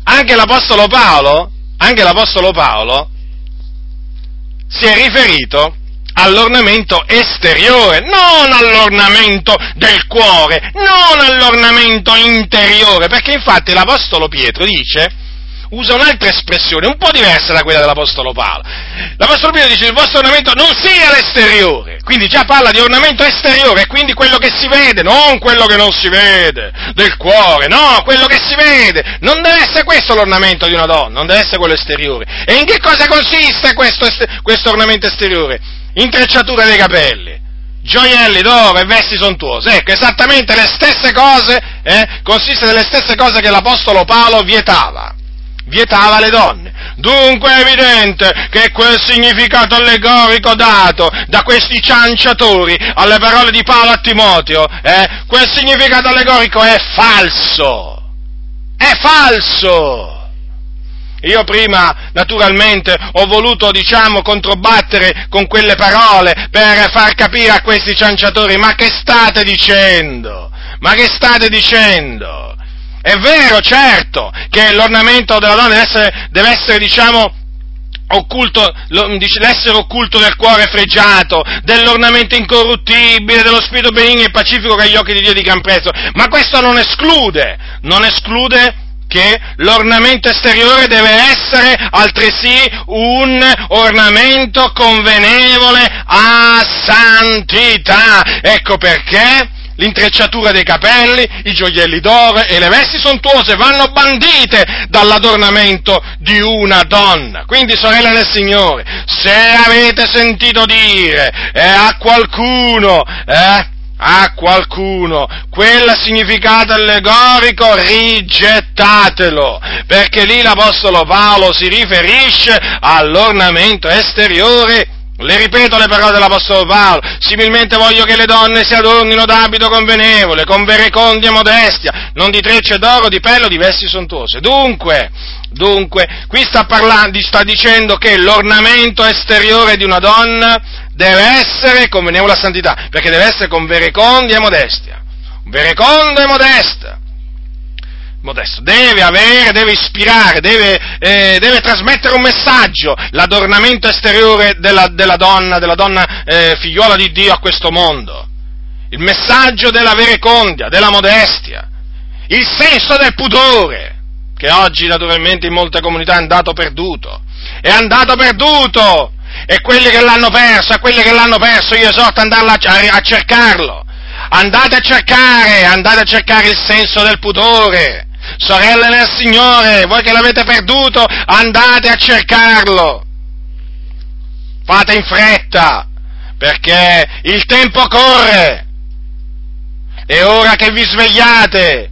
anche l'Apostolo Paolo, anche l'Apostolo Paolo si è riferito all'ornamento esteriore, non all'ornamento del cuore, non all'ornamento interiore, perché infatti l'Apostolo Pietro dice usa un'altra espressione, un po' diversa da quella dell'Apostolo Paolo. L'Apostolo Pietro dice il vostro ornamento non sia l'esteriore, quindi già parla di ornamento esteriore, quindi quello che si vede, non quello che non si vede, del cuore, no, quello che si vede. Non deve essere questo l'ornamento di una donna, non deve essere quello esteriore. E in che cosa consiste questo, questo ornamento esteriore? Intrecciatura dei capelli gioielli d'oro e vesti sontuose. Ecco, esattamente le stesse cose, eh, consiste nelle stesse cose che l'Apostolo Paolo vietava vietava le donne. Dunque è evidente che quel significato allegorico dato da questi cianciatori alle parole di Paolo a Timoteo, eh, quel significato allegorico è falso. È falso. Io prima, naturalmente, ho voluto, diciamo, controbattere con quelle parole per far capire a questi cianciatori, ma che state dicendo? Ma che state dicendo? È vero, certo, che l'ornamento della donna deve essere, deve essere diciamo, occulto, l'essere occulto del cuore fregiato, dell'ornamento incorruttibile, dello spirito benigno e pacifico che agli occhi di Dio di gran prezzo, ma questo non esclude, non esclude che l'ornamento esteriore deve essere altresì un ornamento convenevole a santità. Ecco perché l'intrecciatura dei capelli, i gioielli d'oro e le vesti sontuose vanno bandite dall'adornamento di una donna. Quindi, sorelle del Signore, se avete sentito dire eh, a qualcuno, eh, a qualcuno quel significato allegorico, rigettatelo, perché lì l'Apostolo Paolo si riferisce all'ornamento esteriore le ripeto le parole dell'Apostolo Paolo, similmente voglio che le donne si adornino d'abito convenevole, con verecondia e modestia, non di trecce d'oro, di pello, di vesti sontuose. Dunque, dunque, qui sta parlando, sta dicendo che l'ornamento esteriore di una donna deve essere convenevole alla santità, perché deve essere con verecondia e modestia. Vereconda e modesta modesto, deve avere, deve ispirare, deve, eh, deve trasmettere un messaggio, l'adornamento esteriore della, della donna, della donna eh, figliuola di Dio a questo mondo, il messaggio della verecondia, della modestia, il senso del pudore, che oggi naturalmente in molte comunità è andato perduto, è andato perduto, e quelli che l'hanno perso, a quelli che l'hanno perso io esorto ad andarlo a, a cercarlo, andate a cercare, andate a cercare il senso del pudore, Sorelle nel Signore, voi che l'avete perduto, andate a cercarlo. Fate in fretta, perché il tempo corre. È ora che vi svegliate.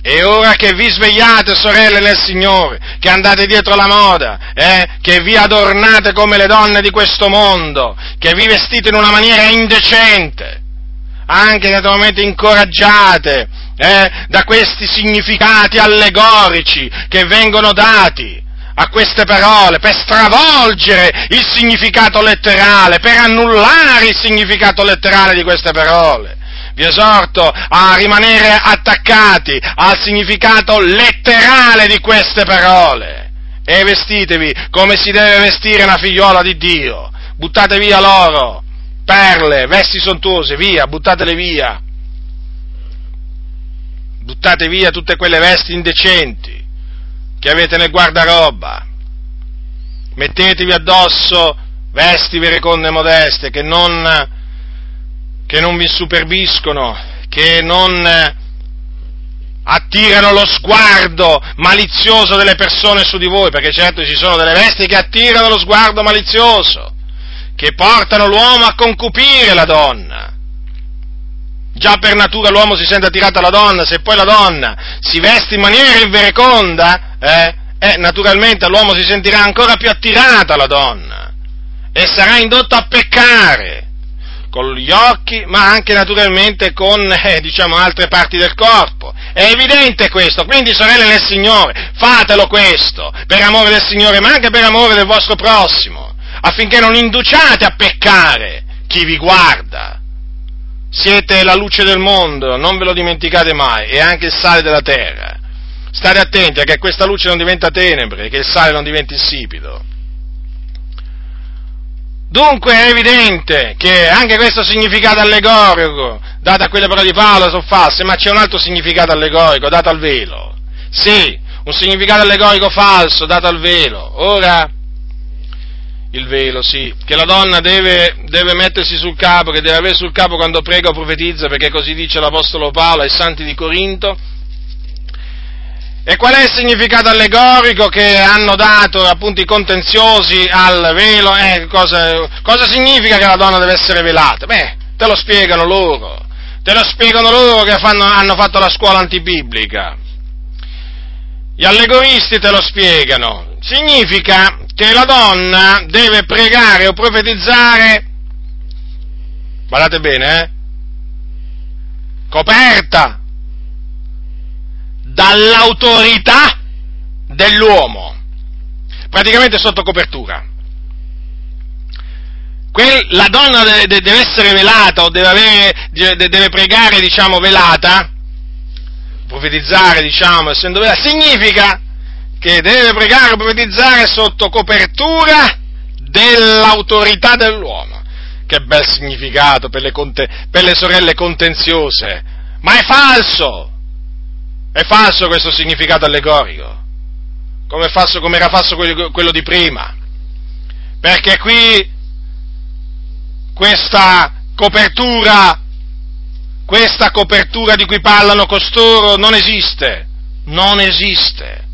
È ora che vi svegliate, sorelle nel Signore, che andate dietro la moda, eh? che vi adornate come le donne di questo mondo, che vi vestite in una maniera indecente, anche naturalmente incoraggiate eh, da questi significati allegorici che vengono dati a queste parole, per stravolgere il significato letterale, per annullare il significato letterale di queste parole. Vi esorto a rimanere attaccati al significato letterale di queste parole e vestitevi come si deve vestire una figliola di Dio. Buttate via l'oro, perle, vesti sontuose, via, buttatele via buttate via tutte quelle vesti indecenti che avete nel guardaroba, mettetevi addosso vesti vereconde e modeste che non, che non vi superbiscono, che non attirano lo sguardo malizioso delle persone su di voi, perché certo ci sono delle vesti che attirano lo sguardo malizioso, che portano l'uomo a concupire la donna, Già per natura l'uomo si sente attirato alla donna, se poi la donna si veste in maniera invereconda, eh, eh, naturalmente l'uomo si sentirà ancora più attirato alla donna e sarà indotto a peccare con gli occhi, ma anche naturalmente con, eh, diciamo, altre parti del corpo. È evidente questo, quindi sorelle nel Signore, fatelo questo, per amore del Signore, ma anche per amore del vostro prossimo, affinché non induciate a peccare chi vi guarda siete la luce del mondo, non ve lo dimenticate mai, e anche il sale della terra. State attenti a che questa luce non diventa tenebre, che il sale non diventi insipido. Dunque è evidente che anche questo significato allegorico, dato a quelle parole di Paolo, sono false, ma c'è un altro significato allegorico dato al velo. Sì, un significato allegorico falso dato al velo. Ora, il velo, sì, che la donna deve, deve, mettersi sul capo, che deve avere sul capo quando prega o profetizza, perché così dice l'Apostolo Paolo ai santi di Corinto. E qual è il significato allegorico che hanno dato appunto i contenziosi al velo? Eh, cosa, cosa significa che la donna deve essere velata? Beh, te lo spiegano loro, te lo spiegano loro che fanno, hanno fatto la scuola antibiblica. Gli allegoristi te lo spiegano. Significa che la donna deve pregare o profetizzare, guardate bene, eh, coperta dall'autorità dell'uomo, praticamente sotto copertura. la donna deve essere velata o deve, avere, deve pregare, diciamo, velata profetizzare, diciamo, essendo vera, significa che deve pregare o profetizzare sotto copertura dell'autorità dell'uomo. Che bel significato per le, conte, per le sorelle contenziose, ma è falso! È falso questo significato allegorico, come, falso, come era falso quello, quello di prima, perché qui questa copertura, questa copertura di cui parlano costoro non esiste, non esiste.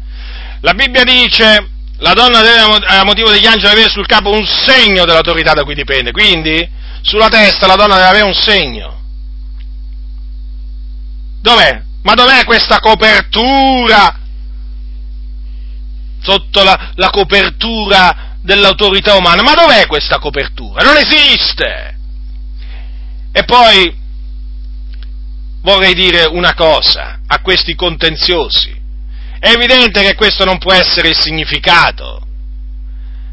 La Bibbia dice la donna deve a motivo degli angeli avere sul capo un segno dell'autorità da cui dipende, quindi sulla testa la donna deve avere un segno. Dov'è? Ma dov'è questa copertura? Sotto la, la copertura dell'autorità umana. Ma dov'è questa copertura? Non esiste! E poi vorrei dire una cosa a questi contenziosi. È evidente che questo non può essere il significato.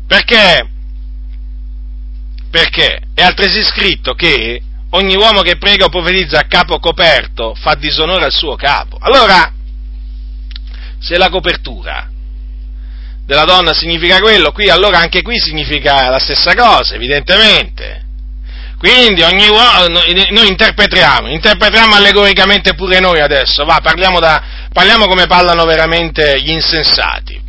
Perché? Perché è altresì scritto che ogni uomo che prega o profetizza a capo coperto fa disonore al suo capo. Allora, se la copertura della donna significa quello, qui allora anche qui significa la stessa cosa, evidentemente. Quindi ogni uomo, noi interpretiamo, interpretiamo allegoricamente pure noi adesso, va, parliamo, da, parliamo come parlano veramente gli insensati.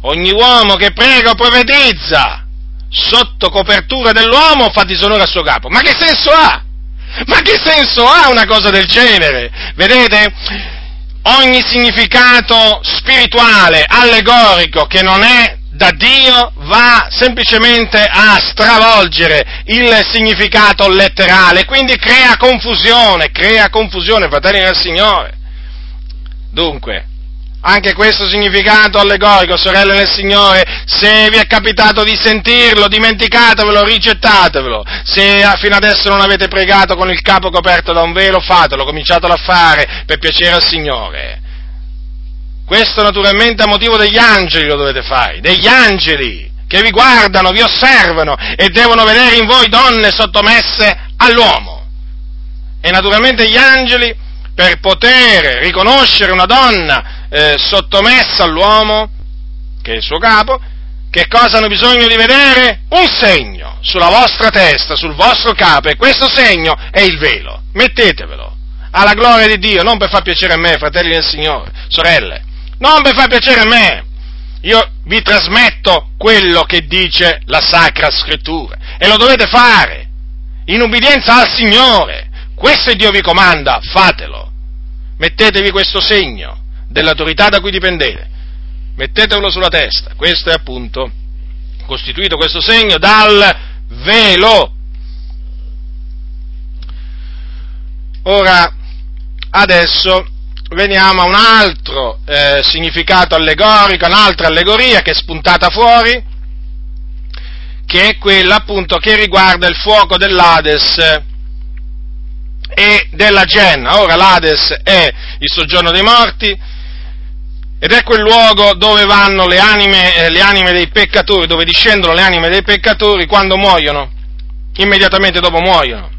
Ogni uomo che prega o profetizza sotto copertura dell'uomo fa disonore al suo capo. Ma che senso ha? Ma che senso ha una cosa del genere? Vedete? Ogni significato spirituale, allegorico, che non è da Dio va semplicemente a stravolgere il significato letterale, quindi crea confusione, crea confusione, fratelli del Signore. Dunque, anche questo significato allegorico, sorelle del Signore, se vi è capitato di sentirlo, dimenticatevelo, rigettatevelo. Se fino adesso non avete pregato con il capo coperto da un velo, fatelo, cominciatelo a fare per piacere al Signore. Questo naturalmente a motivo degli angeli lo dovete fare, degli angeli che vi guardano, vi osservano e devono vedere in voi donne sottomesse all'uomo. E naturalmente gli angeli, per poter riconoscere una donna eh, sottomessa all'uomo, che è il suo capo, che cosa hanno bisogno di vedere? Un segno sulla vostra testa, sul vostro capo, e questo segno è il velo. Mettetevelo alla gloria di Dio, non per far piacere a me, fratelli del Signore, sorelle non per far piacere a me. Io vi trasmetto quello che dice la Sacra Scrittura e lo dovete fare in ubbidienza al Signore. Questo Dio vi comanda, fatelo. Mettetevi questo segno dell'autorità da cui dipendete. Mettetelo sulla testa. Questo è appunto costituito questo segno dal velo. Ora, adesso veniamo a un altro eh, significato allegorico, un'altra allegoria che è spuntata fuori, che è quella appunto che riguarda il fuoco dell'Ades e della Genna. Ora l'Ades è il soggiorno dei morti ed è quel luogo dove vanno le anime, eh, le anime dei peccatori, dove discendono le anime dei peccatori quando muoiono, immediatamente dopo muoiono.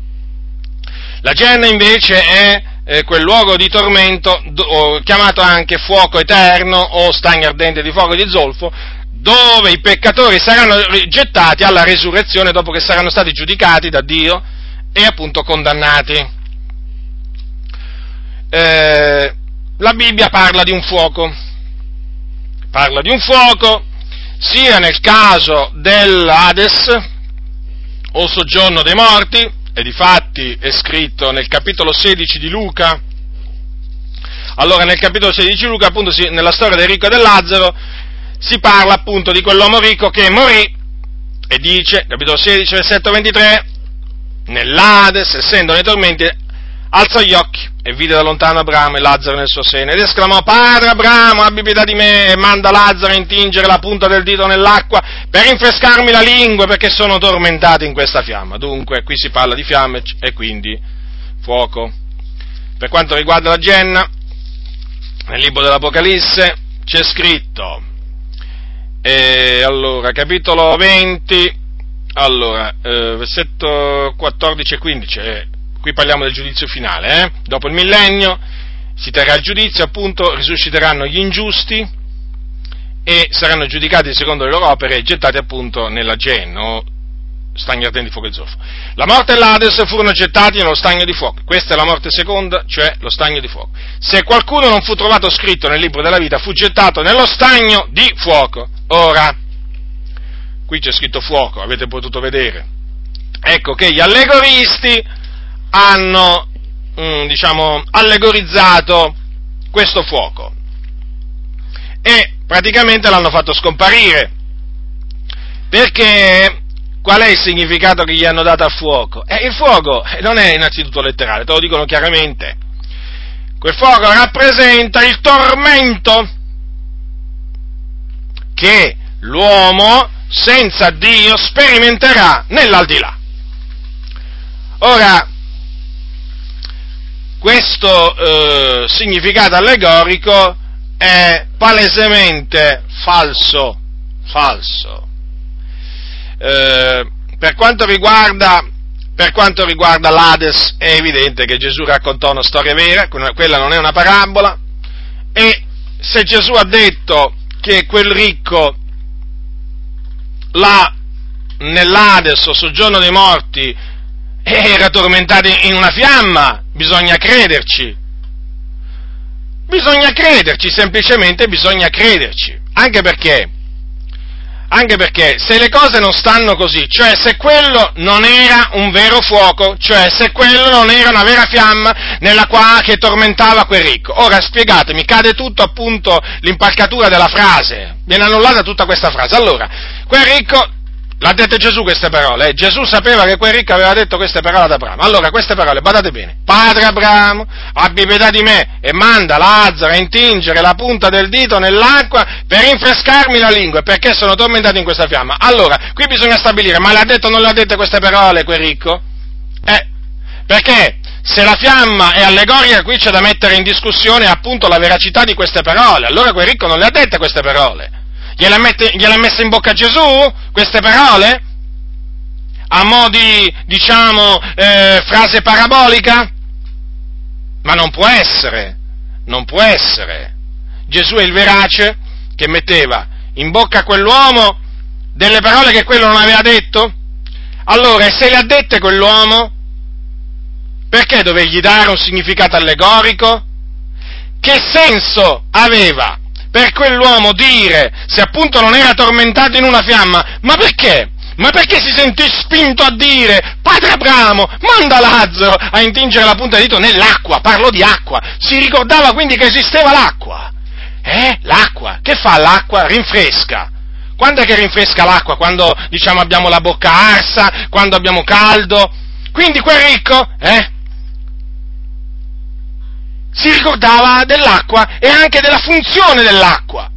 La Genna invece è eh, quel luogo di tormento do, chiamato anche fuoco eterno o stagno ardente di fuoco di zolfo, dove i peccatori saranno gettati alla resurrezione dopo che saranno stati giudicati da Dio e appunto condannati. Eh, la Bibbia parla di un fuoco, parla di un fuoco sia nel caso dell'Ades o soggiorno dei morti, e difatti è scritto nel capitolo 16 di Luca, allora nel capitolo 16 di Luca, appunto, si, nella storia del ricco e del Lazzaro, si parla appunto di quell'uomo ricco che morì, e dice, capitolo 16, versetto 23, nell'Ades, essendo nei tormenti, alzò gli occhi e vide da lontano Abramo e Lazzaro nel suo seno ed esclamò, Padre Abramo, abbi pietà di me e manda Lazzaro a intingere la punta del dito nell'acqua per rinfrescarmi la lingua perché sono tormentato in questa fiamma. Dunque, qui si parla di fiamme e quindi fuoco. Per quanto riguarda la Genna, nel libro dell'Apocalisse c'è scritto, e allora, capitolo 20, allora, eh, versetto 14 e 15, eh, qui parliamo del giudizio finale, eh? dopo il millennio, si terrà il giudizio, appunto, risusciteranno gli ingiusti e saranno giudicati secondo le loro opere e gettati appunto nella Gen, o stagno ardente di fuoco e zolfo. La morte e l'Ades furono gettati nello stagno di fuoco. Questa è la morte seconda, cioè lo stagno di fuoco. Se qualcuno non fu trovato scritto nel libro della vita, fu gettato nello stagno di fuoco. Ora, qui c'è scritto fuoco, avete potuto vedere. Ecco che gli allegoristi hanno, mm, diciamo, allegorizzato questo fuoco e praticamente l'hanno fatto scomparire. Perché qual è il significato che gli hanno dato al fuoco? Eh, il fuoco non è innanzitutto letterale, te lo dicono chiaramente. Quel fuoco rappresenta il tormento che l'uomo senza Dio sperimenterà nell'aldilà. Ora, questo eh, significato allegorico è palesemente falso, falso. Eh, per, quanto riguarda, per quanto riguarda l'Ades è evidente che Gesù raccontò una storia vera, quella non è una parabola, e se Gesù ha detto che quel ricco là nell'Ades o soggiorno dei morti era tormentato in una fiamma, bisogna crederci. Bisogna crederci, semplicemente bisogna crederci. Anche perché, anche perché se le cose non stanno così, cioè se quello non era un vero fuoco, cioè se quello non era una vera fiamma nella quale che tormentava quel ricco. Ora spiegatemi, cade tutto appunto l'impalcatura della frase, viene annullata tutta questa frase. Allora, quel ricco L'ha dette Gesù queste parole. Eh? Gesù sapeva che quel ricco aveva detto queste parole ad Abramo. Allora, queste parole, badate bene. Padre Abramo, abbi pietà di me e manda Lazzaro a intingere la punta del dito nell'acqua per rinfrescarmi la lingua, perché sono tormentato in questa fiamma. Allora, qui bisogna stabilire, ma le ha detto o non le ha dette queste parole quel ricco? Eh, perché se la fiamma è allegorica, qui c'è da mettere in discussione appunto la veracità di queste parole. Allora quel ricco non le ha dette queste parole. Gliela, mette, gliela messa in bocca Gesù queste parole? A mo' di, diciamo, eh, frase parabolica? Ma non può essere, non può essere. Gesù è il verace che metteva in bocca a quell'uomo delle parole che quello non aveva detto? Allora, se le ha dette quell'uomo, perché dovergli dare un significato allegorico? Che senso aveva per quell'uomo dire, se appunto non era tormentato in una fiamma, ma perché? Ma perché si sentì spinto a dire, padre Abramo, manda Lazzaro a intingere la punta di dito nell'acqua, parlo di acqua, si ricordava quindi che esisteva l'acqua. Eh? L'acqua, che fa l'acqua? Rinfresca. Quando è che rinfresca l'acqua? Quando, diciamo, abbiamo la bocca arsa, quando abbiamo caldo. Quindi quel ricco, eh? Si ricordava dell'acqua e anche della funzione dell'acqua.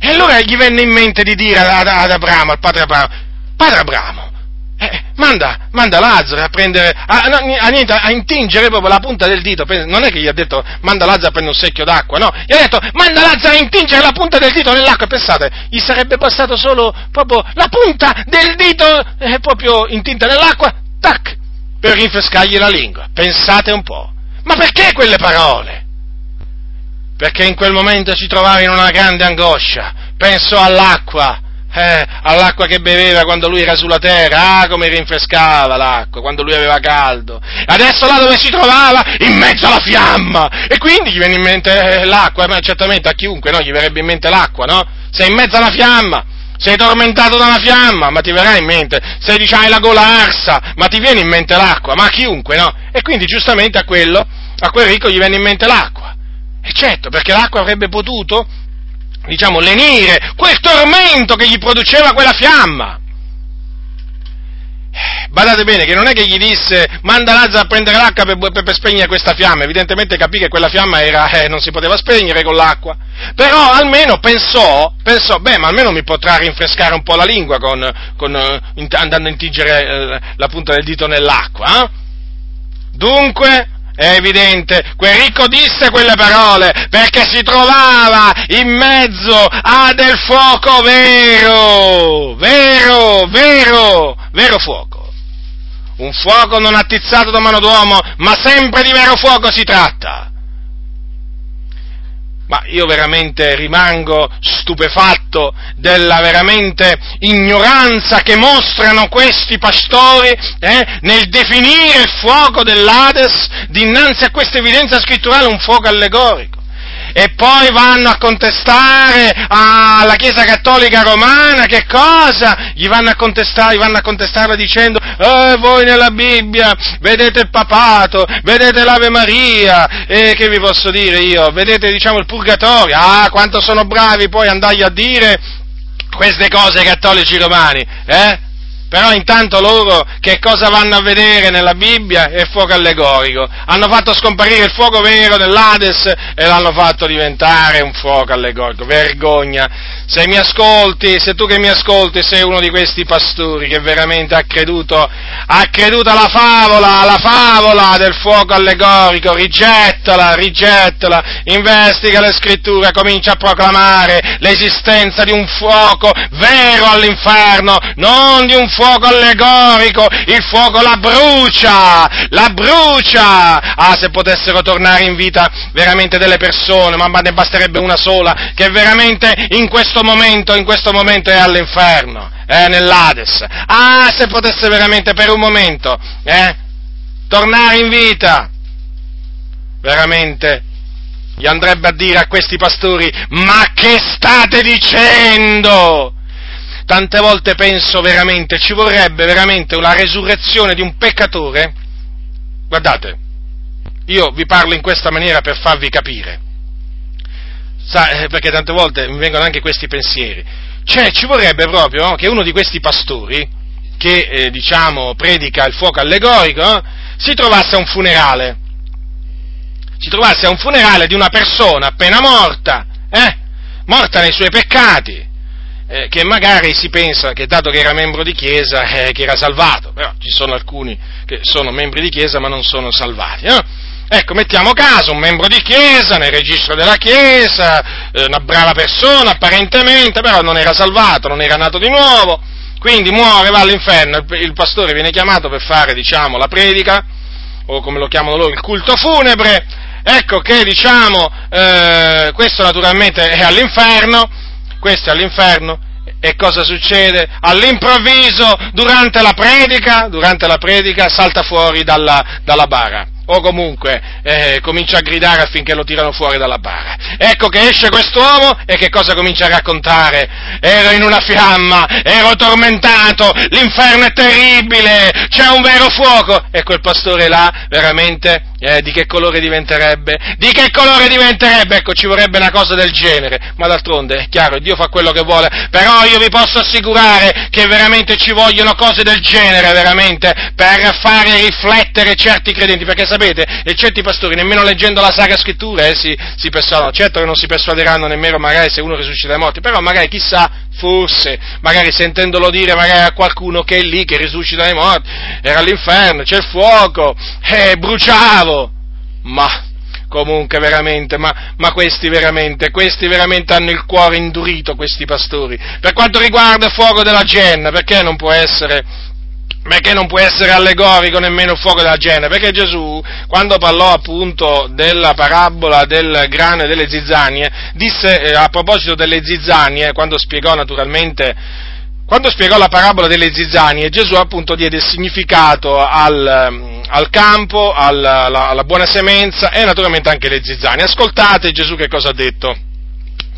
E allora gli venne in mente di dire ad, ad Abramo, al padre Abramo, padre Abramo, eh, manda, manda, Lazzaro a prendere, a, a, a, intingere proprio la punta del dito, non è che gli ha detto manda Lazzaro a prendere un secchio d'acqua, no, gli ha detto manda Lazzaro a intingere la punta del dito nell'acqua, pensate, gli sarebbe bastato solo proprio la punta del dito eh, proprio intinta nell'acqua, tac, per rinfrescargli la lingua, pensate un po'. Ma perché quelle parole? Perché in quel momento si trovava in una grande angoscia, pensò all'acqua, eh, all'acqua che beveva quando lui era sulla terra, ah come rinfrescava l'acqua quando lui aveva caldo. Adesso là dove si trovava, in mezzo alla fiamma, e quindi gli viene in mente eh, l'acqua, ma certamente a chiunque no, gli verrebbe in mente l'acqua, no? Sei in mezzo alla fiamma, sei tormentato da una fiamma, ma ti verrà in mente, se dici hai la gola arsa, ma ti viene in mente l'acqua, ma a chiunque, no? E quindi giustamente a quello, a quel ricco gli viene in mente l'acqua. E certo, perché l'acqua avrebbe potuto, diciamo, lenire quel tormento che gli produceva quella fiamma. Badate bene che non è che gli disse manda Lazzaro a prendere l'acqua per, per, per spegnere questa fiamma, evidentemente capì che quella fiamma era, eh, non si poteva spegnere con l'acqua, però almeno pensò, pensò, beh ma almeno mi potrà rinfrescare un po' la lingua con, con, uh, andando a intingere uh, la punta del dito nell'acqua. Eh? Dunque, è evidente, quel ricco disse quelle parole perché si trovava in mezzo a del fuoco vero, vero, vero, vero fuoco. Un fuoco non attizzato da mano d'uomo, ma sempre di vero fuoco si tratta. Ma io veramente rimango stupefatto della veramente ignoranza che mostrano questi pastori eh, nel definire il fuoco dell'Ades dinanzi a questa evidenza scritturale un fuoco allegorico e poi vanno a contestare alla Chiesa Cattolica Romana, che cosa? Gli vanno a contestare, vanno a contestarla dicendo, eh, voi nella Bibbia vedete il papato, vedete l'Ave Maria, e che vi posso dire io? Vedete, diciamo, il purgatorio, ah, quanto sono bravi poi andargli a dire queste cose ai cattolici romani, eh? Però intanto loro che cosa vanno a vedere nella Bibbia? È fuoco allegorico. Hanno fatto scomparire il fuoco vero dell'Ades e l'hanno fatto diventare un fuoco allegorico. Vergogna. Se mi ascolti, se tu che mi ascolti sei uno di questi pastori che veramente ha creduto, ha creduto alla favola, alla favola del fuoco allegorico, rigettala, rigettala, investiga le scritture, comincia a proclamare l'esistenza di un fuoco vero all'inferno, non di un fuoco allegorico, il fuoco la brucia, la brucia! Ah, se potessero tornare in vita veramente delle persone, ma ne basterebbe una sola, che veramente in questo momento, in questo momento è all'inferno, eh, nell'Ades. Ah, se potesse veramente per un momento, eh, tornare in vita, veramente gli andrebbe a dire a questi pastori, ma che state dicendo? Tante volte penso veramente, ci vorrebbe veramente una resurrezione di un peccatore. Guardate, io vi parlo in questa maniera per farvi capire. Sa, eh, perché tante volte mi vengono anche questi pensieri. Cioè, ci vorrebbe proprio no, che uno di questi pastori, che eh, diciamo predica il fuoco allegorico, eh, si trovasse a un funerale. Si trovasse a un funerale di una persona appena morta, eh, morta nei suoi peccati, eh, che magari si pensa che dato che era membro di chiesa, eh, che era salvato, però ci sono alcuni che sono membri di chiesa ma non sono salvati. Ecco, mettiamo caso, un membro di chiesa, nel registro della chiesa, eh, una brava persona apparentemente, però non era salvato, non era nato di nuovo, quindi muore, va all'inferno, il, il pastore viene chiamato per fare, diciamo, la predica, o come lo chiamano loro, il culto funebre, ecco che, diciamo, eh, questo naturalmente è all'inferno, questo è all'inferno, e cosa succede? All'improvviso, durante la predica, durante la predica salta fuori dalla, dalla bara o comunque eh, comincia a gridare affinché lo tirano fuori dalla bara. Ecco che esce quest'uomo e che cosa comincia a raccontare? Ero in una fiamma, ero tormentato, l'inferno è terribile, c'è un vero fuoco. E quel pastore là, veramente, eh, di che colore diventerebbe? Di che colore diventerebbe? Ecco, ci vorrebbe una cosa del genere, ma d'altronde è chiaro, Dio fa quello che vuole, però io vi posso assicurare che veramente ci vogliono cose del genere, veramente, per fare riflettere certi credenti, perché sapete, e certi pastori, nemmeno leggendo la Sacra Scrittura, eh, si, si persuadono, certo che non si persuaderanno nemmeno magari se uno risuscita dai morti, però magari chissà, forse, magari sentendolo dire magari a qualcuno che è lì, che risuscita dai morti, era all'inferno, c'è il fuoco, eh, bruciava, bravo, ma comunque veramente, ma, ma, questi veramente, questi veramente hanno il cuore indurito, questi pastori. Per quanto riguarda il fuoco della genna, perché non può essere, perché non può essere allegorico nemmeno fuoco della genna? Perché Gesù, quando parlò appunto della parabola del grano e delle zizzanie, disse eh, a proposito delle zizzanie, quando spiegò naturalmente quando spiegò la parabola delle zizzanie, Gesù appunto diede significato al, al campo, alla, alla, alla, buona semenza e naturalmente anche le zizzanie. Ascoltate Gesù che cosa ha detto.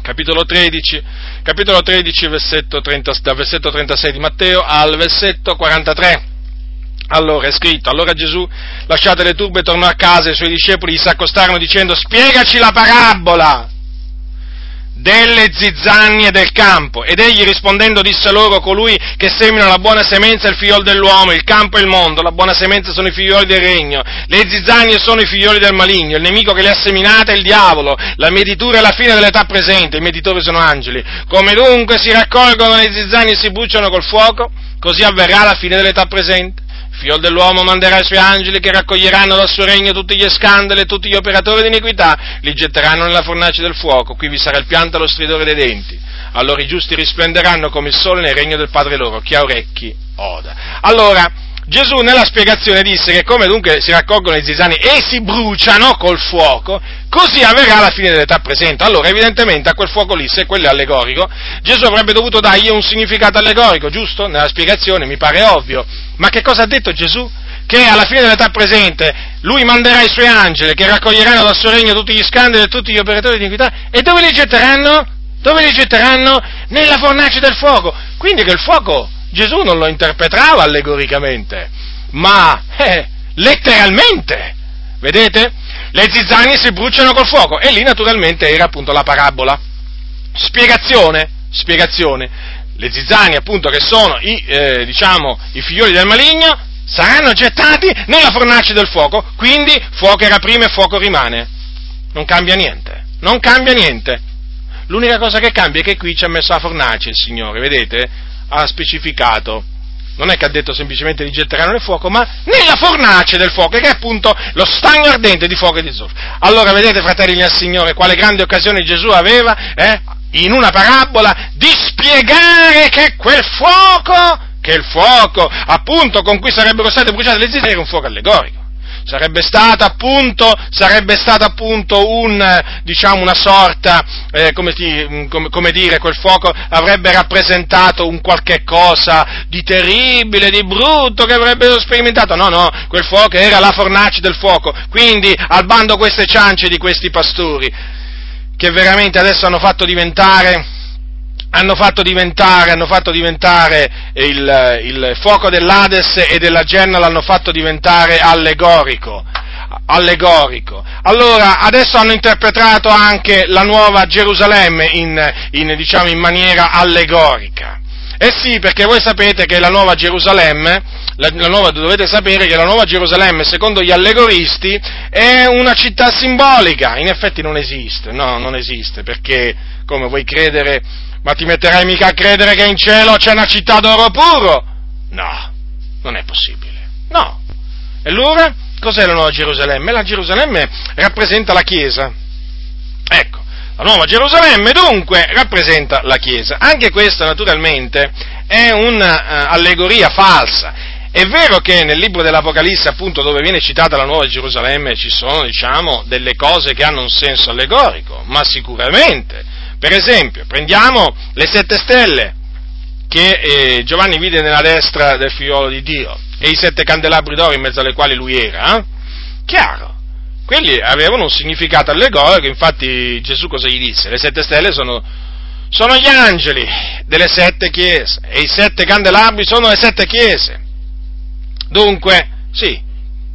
Capitolo 13, capitolo 13 versetto 30, dal versetto 36 di Matteo al versetto 43. Allora è scritto, allora Gesù, lasciate le turbe, tornò a casa e i suoi discepoli gli accostarono dicendo spiegaci la parabola delle zizzanie del campo. Ed egli rispondendo disse loro, colui che semina la buona semenza è il figliolo dell'uomo, il campo è il mondo, la buona semenza sono i figlioli del regno, le zizzanie sono i figlioli del maligno, il nemico che le ha seminate è il diavolo, la meditura è la fine dell'età presente, i meditori sono angeli. Come dunque si raccolgono le zizzanie e si bruciano col fuoco, così avverrà la fine dell'età presente figlio dell'uomo manderà i suoi angeli che raccoglieranno dal suo regno tutti gli scandali e tutti gli operatori di iniquità, li getteranno nella fornace del fuoco, qui vi sarà il pianto e lo stridore dei denti. Allora i giusti risplenderanno come il sole nel regno del Padre loro, chi ha orecchi oda. Allora, Gesù nella spiegazione disse che come dunque si raccolgono i zizzani e si bruciano col fuoco, così avverrà la fine dell'età presente. Allora, evidentemente, a quel fuoco lì, se quello è allegorico, Gesù avrebbe dovuto dargli un significato allegorico, giusto? Nella spiegazione, mi pare ovvio. Ma che cosa ha detto Gesù? Che alla fine dell'età presente lui manderà i suoi angeli che raccoglieranno dal suo regno tutti gli scandali e tutti gli operatori di iniquità e dove li getteranno? Dove li getteranno? Nella fornace del fuoco. Quindi che il fuoco Gesù non lo interpretava allegoricamente, ma eh, letteralmente. Vedete? Le zizzanie si bruciano col fuoco e lì naturalmente era appunto la parabola. Spiegazione, spiegazione. Le zizzanie appunto che sono i, eh, diciamo, i figlioli del maligno saranno gettati nella fornace del fuoco, quindi fuoco era prima e fuoco rimane. Non cambia niente, non cambia niente. L'unica cosa che cambia è che qui ci ha messo la fornace il Signore, vedete? Ha specificato. Non è che ha detto semplicemente di getteranno nel fuoco, ma nella fornace del fuoco, che è appunto lo stagno ardente di fuoco e di zolfo. Allora vedete, fratelli del Signore, quale grande occasione Gesù aveva, eh, in una parabola, di spiegare che quel fuoco, che il fuoco, appunto, con cui sarebbero state bruciate le zizzanie, era un fuoco allegorico sarebbe stata appunto, sarebbe stata appunto un, diciamo, una sorta, eh, come, come, come, dire, quel fuoco avrebbe rappresentato un qualche cosa di terribile, di brutto che avrebbero sperimentato. No, no, quel fuoco era la fornace del fuoco. Quindi al bando queste ciance di questi pastori, che veramente adesso hanno fatto diventare hanno fatto diventare, hanno fatto diventare il, il, fuoco dell'Ades e della Genna l'hanno fatto diventare allegorico. Allegorico. Allora, adesso hanno interpretato anche la nuova Gerusalemme in, in, diciamo, in maniera allegorica. Eh sì, perché voi sapete che la nuova Gerusalemme, la, la nuova, dovete sapere che la nuova Gerusalemme, secondo gli allegoristi, è una città simbolica. In effetti non esiste, no, non esiste, perché come vuoi credere ma ti metterai mica a credere che in cielo c'è una città d'oro puro? No, non è possibile. No. E allora, cos'è la nuova Gerusalemme? La Gerusalemme rappresenta la Chiesa. Ecco, la nuova Gerusalemme dunque rappresenta la Chiesa. Anche questa naturalmente è un'allegoria uh, falsa. È vero che nel libro dell'Apocalisse, appunto, dove viene citata la Nuova Gerusalemme, ci sono, diciamo, delle cose che hanno un senso allegorico, ma sicuramente per esempio, prendiamo le sette stelle che eh, Giovanni vide nella destra del figliolo di Dio e i sette candelabri d'oro in mezzo alle quali lui era. Eh? Chiaro, quelli avevano un significato allegorico, infatti Gesù cosa gli disse? Le sette stelle sono, sono gli angeli delle sette chiese e i sette candelabri sono le sette chiese. Dunque, sì,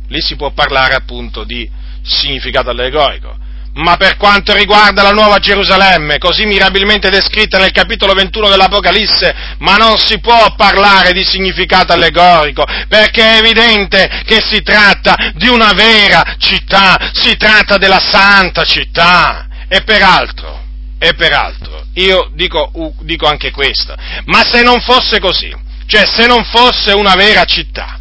lì si può parlare appunto di significato allegorico ma per quanto riguarda la nuova Gerusalemme, così mirabilmente descritta nel capitolo 21 dell'Apocalisse, ma non si può parlare di significato allegorico, perché è evidente che si tratta di una vera città, si tratta della santa città. E peraltro, e peraltro, io dico, dico anche questo, ma se non fosse così, cioè se non fosse una vera città,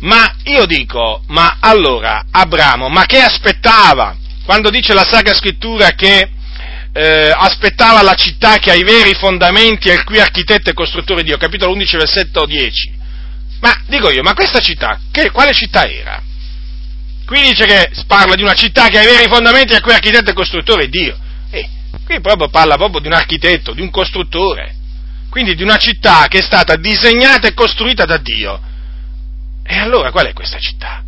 ma io dico, ma allora Abramo, ma che aspettava? Quando dice la Sacra Scrittura che eh, aspettava la città che ha i veri fondamenti e il cui architetto e costruttore Dio, capitolo 11, versetto 10. Ma dico io, ma questa città, che, quale città era? Qui dice che parla di una città che ha i veri fondamenti e il cui architetto e costruttore Dio. E qui proprio parla proprio di un architetto, di un costruttore. Quindi di una città che è stata disegnata e costruita da Dio. E allora qual è questa città?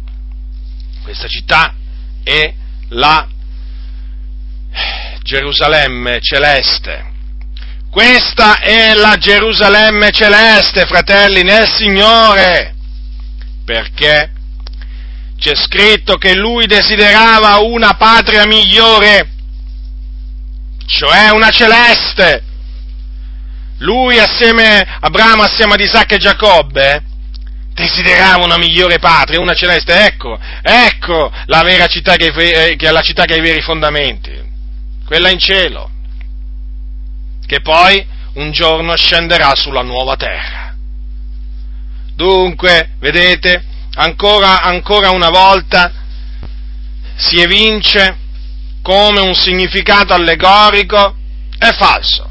Questa città è la Gerusalemme celeste. Questa è la Gerusalemme celeste, fratelli, nel Signore, perché c'è scritto che lui desiderava una patria migliore, cioè una celeste. Lui assieme, Abramo assieme ad Isacco e Giacobbe, desiderava una migliore patria, una celeste, ecco, ecco la vera città che, eh, che è la città che ha i veri fondamenti, quella in cielo, che poi un giorno scenderà sulla nuova terra. Dunque, vedete, ancora, ancora una volta si evince come un significato allegorico è falso.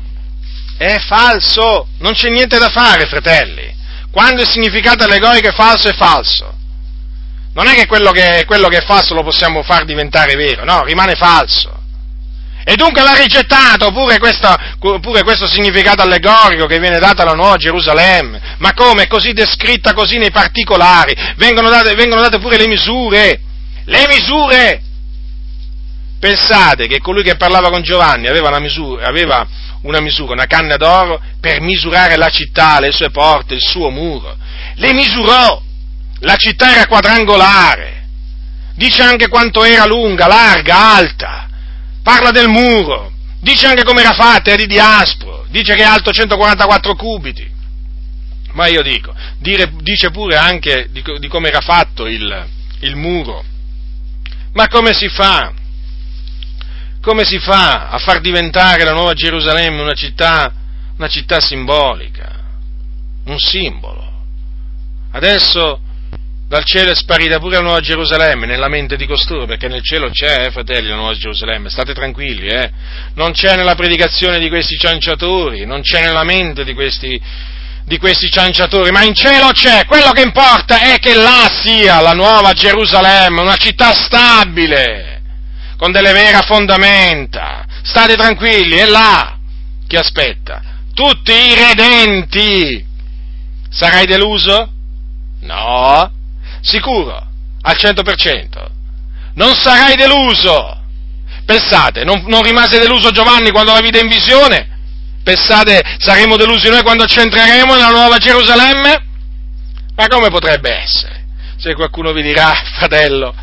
È falso, non c'è niente da fare, fratelli Quando il significato allegorico è falso è falso. Non è che quello che, quello che è falso lo possiamo far diventare vero, no, rimane falso. E dunque va rigettato pure questo, pure questo, significato allegorico che viene dato alla nuova Gerusalemme. Ma come? È così descritta così nei particolari. Vengono date, vengono date pure le misure. Le misure! Pensate che colui che parlava con Giovanni aveva una misura, aveva una, misura, una canna d'oro per misurare la città, le sue porte, il suo muro. Le misurò! La città era quadrangolare. Dice anche quanto era lunga, larga, alta. Parla del muro. Dice anche come era fatta, era di diaspro. Dice che è alto 144 cubiti. Ma io dico, dire, dice pure anche di, di come era fatto il, il muro. Ma come si fa? Come si fa a far diventare la nuova Gerusalemme una città, una città simbolica, un simbolo? Adesso dal cielo è sparita pure la nuova Gerusalemme nella mente di costoro, perché nel cielo c'è, eh, fratelli, la nuova Gerusalemme, state tranquilli, eh? Non c'è nella predicazione di questi cianciatori, non c'è nella mente di questi, di questi cianciatori, ma in cielo c'è, quello che importa è che là sia la nuova Gerusalemme, una città stabile con delle vere fondamenta. State tranquilli, è là che aspetta. Tutti i redenti. Sarai deluso? No. Sicuro, al 100%. Non sarai deluso. Pensate, non, non rimase deluso Giovanni quando la vide in visione? Pensate, saremo delusi noi quando ci entreremo nella nuova Gerusalemme? Ma come potrebbe essere? Se qualcuno vi dirà, fratello,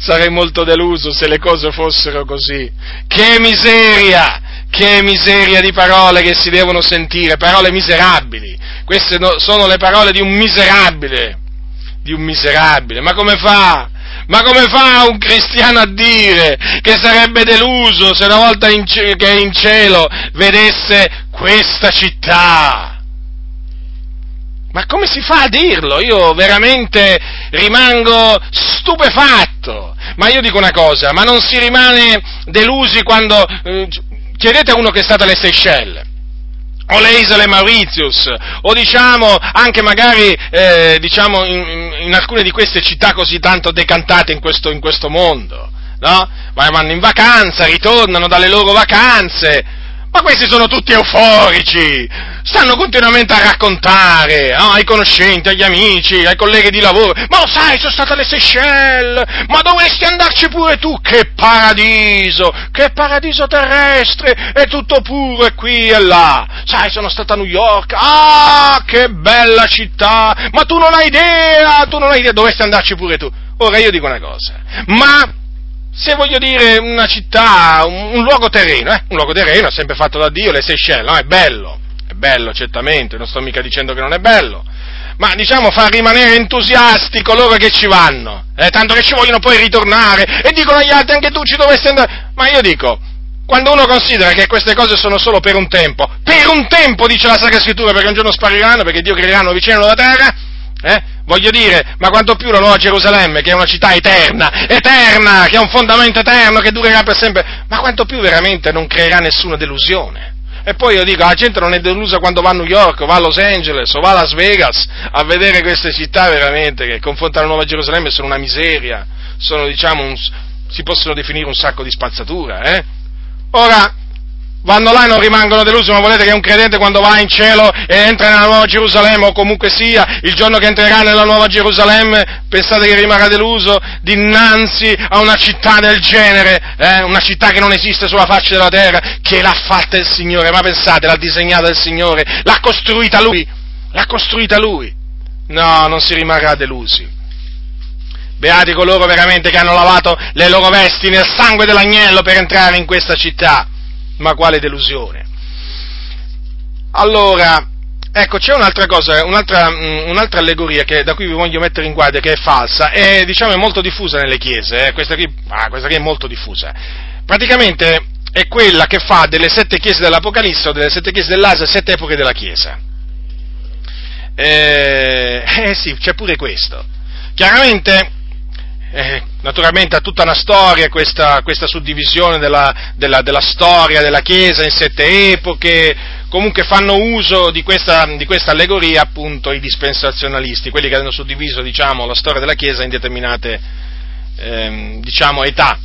sarei molto deluso se le cose fossero così. Che miseria! Che miseria di parole che si devono sentire, parole miserabili. Queste sono le parole di un miserabile, di un miserabile. Ma come fa? Ma come fa un cristiano a dire che sarebbe deluso se una volta in, che è in cielo vedesse questa città? Ma come si fa a dirlo? Io veramente rimango stupefatto. Ma io dico una cosa, ma non si rimane delusi quando... Eh, chiedete a uno che è stato alle Seychelles o le isole Mauritius, o diciamo anche magari eh, diciamo in, in, alcune di queste città così tanto decantate in questo, in questo mondo, no? Vanno in vacanza, ritornano dalle loro vacanze, ma questi sono tutti euforici, stanno continuamente a raccontare oh, ai conoscenti, agli amici, ai colleghi di lavoro, ma lo sai, sono stato alle Seychelles, ma dovresti andarci pure tu, che paradiso, che paradiso terrestre, è tutto puro e qui e là, sai, sono stato a New York, ah, che bella città, ma tu non hai idea, tu non hai idea, dovresti andarci pure tu. Ora io dico una cosa, ma se voglio dire una città, un, un luogo terreno, eh? un luogo terreno sempre fatto da Dio, le Seychelles, no? È bello, è bello certamente, non sto mica dicendo che non è bello, ma diciamo fa rimanere entusiasti coloro che ci vanno, eh? tanto che ci vogliono poi ritornare e dicono agli altri anche tu ci dovresti andare, ma io dico, quando uno considera che queste cose sono solo per un tempo, per un tempo dice la Sacra Scrittura, perché un giorno spariranno, perché Dio creeranno vicino alla terra, eh? Voglio dire, ma quanto più la Nuova Gerusalemme, che è una città eterna, eterna, che ha un fondamento eterno, che durerà per sempre, ma quanto più veramente non creerà nessuna delusione. E poi io dico, la gente non è delusa quando va a New York, o va a Los Angeles, o va a Las Vegas, a vedere queste città veramente, che confrontano la Nuova Gerusalemme sono una miseria, sono, diciamo, un, si possono definire un sacco di spazzatura, eh? Ora, vanno là e non rimangono delusi, ma volete che un credente quando va in cielo e entra nella nuova Gerusalemme, o comunque sia, il giorno che entrerà nella nuova Gerusalemme, pensate che rimarrà deluso dinanzi a una città del genere, eh? una città che non esiste sulla faccia della terra, che l'ha fatta il Signore, ma pensate, l'ha disegnata il Signore, l'ha costruita Lui, l'ha costruita Lui. No, non si rimarrà delusi. Beati coloro veramente che hanno lavato le loro vesti nel sangue dell'agnello per entrare in questa città ma quale delusione. Allora, ecco, c'è un'altra cosa, un'altra, mm, un'altra allegoria che, da cui vi voglio mettere in guardia, che è falsa, e diciamo è molto diffusa nelle chiese, eh, questa, qui, ah, questa qui è molto diffusa. Praticamente è quella che fa delle sette chiese dell'Apocalisse o delle sette chiese dell'Asia sette epoche della Chiesa. Eh, eh sì, c'è pure questo. Chiaramente eh, naturalmente ha tutta una storia questa, questa suddivisione della, della, della, storia della Chiesa in sette epoche, comunque fanno uso di questa, di questa, allegoria appunto i dispensazionalisti, quelli che hanno suddiviso diciamo, la storia della Chiesa in determinate ehm, diciamo, età.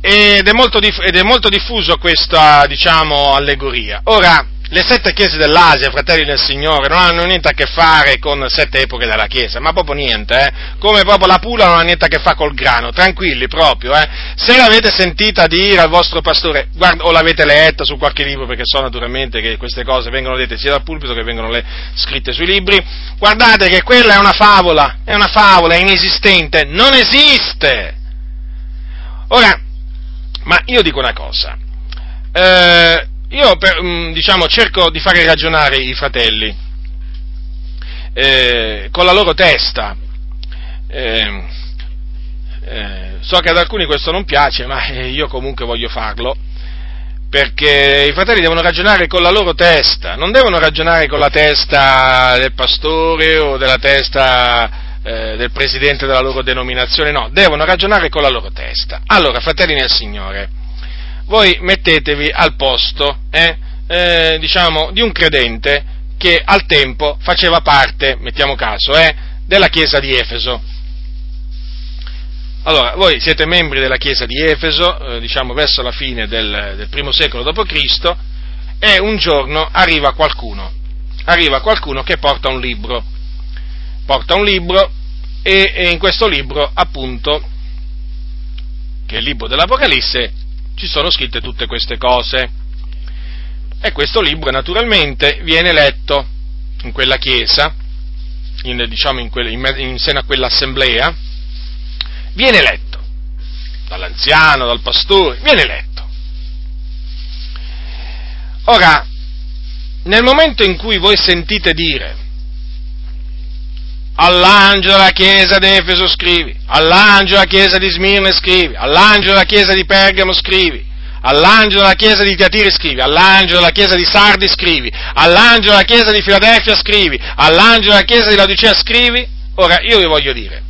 Ed è molto, diff- ed è molto diffuso questa diciamo, allegoria. Ora, le sette chiese dell'Asia, fratelli del Signore, non hanno niente a che fare con sette epoche della Chiesa, ma proprio niente, eh? Come proprio la pula non ha niente a che fare col grano, tranquilli proprio, eh? Se l'avete sentita dire al vostro pastore, guarda, o l'avete letta su qualche libro, perché so naturalmente che queste cose vengono dette sia dal pulpito che vengono le, scritte sui libri, guardate che quella è una favola, è una favola, è inesistente, non esiste! Ora, ma io dico una cosa, eh, io per, mm, diciamo, cerco di fare ragionare i fratelli eh, con la loro testa. Eh, eh, so che ad alcuni questo non piace, ma eh, io comunque voglio farlo, perché i fratelli devono ragionare con la loro testa, non devono ragionare con la testa del pastore o della testa eh, del presidente della loro denominazione, no, devono ragionare con la loro testa. Allora, fratelli nel Signore, voi mettetevi al posto, eh, eh, diciamo, di un credente che al tempo faceva parte, mettiamo caso, eh, della chiesa di Efeso. Allora, voi siete membri della chiesa di Efeso, eh, diciamo verso la fine del, del primo secolo d.C., e un giorno arriva qualcuno, arriva qualcuno che porta un libro, porta un libro e, e in questo libro, appunto, che è il libro dell'Apocalisse, ci sono scritte tutte queste cose. E questo libro naturalmente viene letto in quella chiesa, in, diciamo in, quelle, in, in seno a quell'assemblea, viene letto dall'anziano, dal pastore, viene letto. Ora, nel momento in cui voi sentite dire all'angelo della chiesa di Efeso scrivi, all'angelo della chiesa di Smirne scrivi, all'angelo della chiesa di Pergamo scrivi, all'angelo della chiesa di Tiatiri scrivi, all'angelo della chiesa di Sardi scrivi, all'angelo della chiesa di Filadelfia scrivi, all'angelo della chiesa di Laodicea scrivi. Ora io vi voglio dire,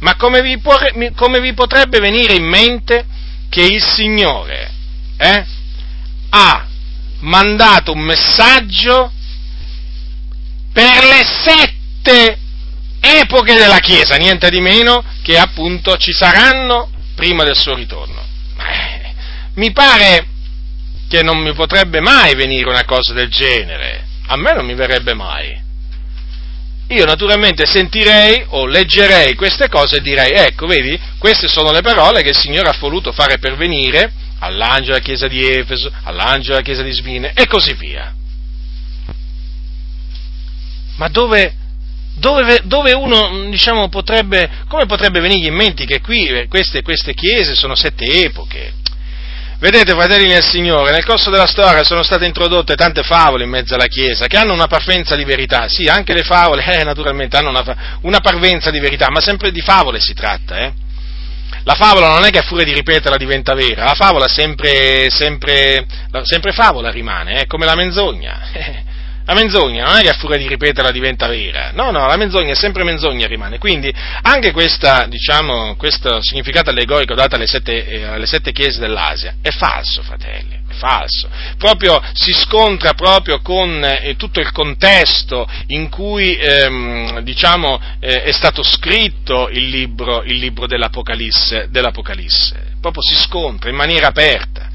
ma come vi, può, come vi potrebbe venire in mente che il Signore eh, ha mandato un messaggio per le sette epoche della Chiesa, niente di meno che appunto ci saranno prima del suo ritorno. Eh, mi pare che non mi potrebbe mai venire una cosa del genere, a me non mi verrebbe mai. Io naturalmente sentirei o leggerei queste cose e direi, ecco, vedi, queste sono le parole che il Signore ha voluto fare pervenire all'angelo della chiesa di Efeso, all'angelo della chiesa di Svine e così via. Ma dove, dove, dove uno, diciamo, potrebbe, come potrebbe venirgli in mente che qui eh, queste, queste chiese sono sette epoche? Vedete, fratelli del Signore, nel corso della storia sono state introdotte tante favole in mezzo alla Chiesa che hanno una parvenza di verità. Sì, anche le favole, eh, naturalmente, hanno una, una, parvenza di verità, ma sempre di favole si tratta, eh. La favola non è che a furia di ripeterla diventa vera, la favola sempre, sempre, sempre favola rimane, eh, come la menzogna. La menzogna non è che a furia di ripeterla diventa vera, no, no, la menzogna è sempre menzogna rimane. Quindi anche questa, diciamo, questo significato allegorico dato alle sette, eh, alle sette chiese dell'Asia è falso, fratelli, è falso. Proprio si scontra proprio con eh, tutto il contesto in cui, ehm, diciamo, eh, è stato scritto il libro, il libro dell'Apocalisse, dell'Apocalisse. Proprio si scontra in maniera aperta.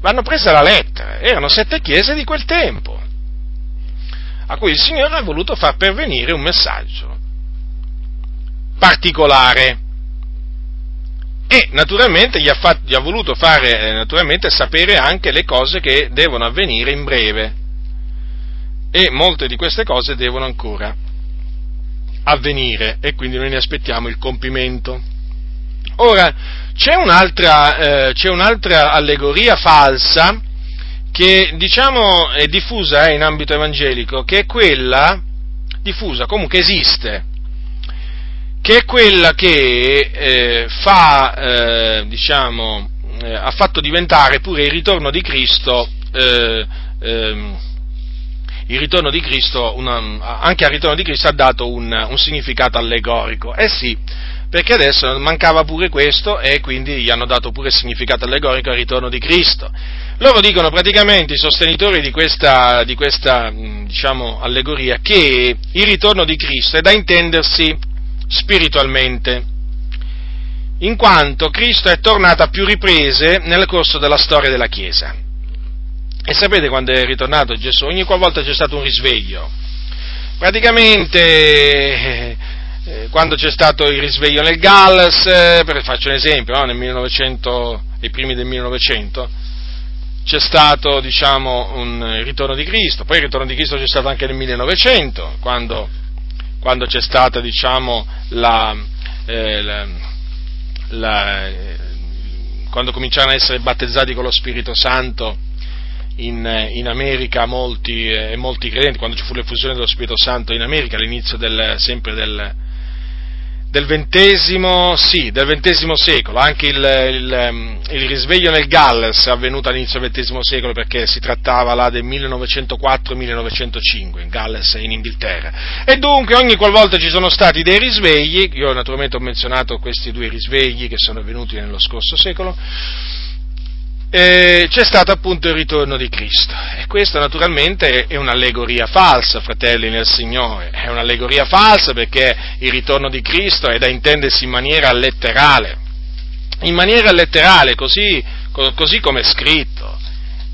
Vanno prese alla lettera, erano sette chiese di quel tempo a cui il Signore ha voluto far pervenire un messaggio particolare e naturalmente gli ha, fatto, gli ha voluto fare eh, sapere anche le cose che devono avvenire in breve e molte di queste cose devono ancora avvenire e quindi noi ne aspettiamo il compimento. Ora, c'è un'altra, eh, c'è un'altra allegoria falsa che diciamo è diffusa eh, in ambito evangelico, che è quella, diffusa, comunque esiste, che è quella che eh, fa, eh, diciamo, eh, ha fatto diventare pure il ritorno di Cristo, eh, ehm, ritorno di Cristo una, anche al ritorno di Cristo ha dato un, un significato allegorico. Eh sì, perché adesso mancava pure questo e quindi gli hanno dato pure significato allegorico al ritorno di Cristo. Loro dicono praticamente, i sostenitori di questa, di questa diciamo, allegoria, che il ritorno di Cristo è da intendersi spiritualmente, in quanto Cristo è tornato a più riprese nel corso della storia della Chiesa. E sapete quando è ritornato Gesù? Ogni qualvolta c'è stato un risveglio. Praticamente eh, eh quando c'è stato il risveglio nel Galles, eh, faccio un esempio, no? nel 1900, ai primi del 1900, c'è stato diciamo, un ritorno di Cristo, poi il ritorno di Cristo c'è stato anche nel 1900, quando, quando c'è stata diciamo, la, eh, la, la, quando cominciarono a essere battezzati con lo Spirito Santo in, in America molti, eh, molti, credenti, quando ci fu l'effusione dello Spirito Santo in America, all'inizio del, sempre del, del XX, sì, del XX secolo, anche il, il, ehm, il, risveglio nel Galles è avvenuto all'inizio del XX secolo perché si trattava là del 1904-1905, in Galles in Inghilterra. E dunque ogni qualvolta ci sono stati dei risvegli, io naturalmente ho menzionato questi due risvegli che sono avvenuti nello scorso secolo, eh, c'è stato appunto il ritorno di Cristo. E questa naturalmente è un'allegoria falsa, fratelli nel Signore, è un'allegoria falsa perché il ritorno di Cristo è da intendersi in maniera letterale, in maniera letterale, così, così come è scritto.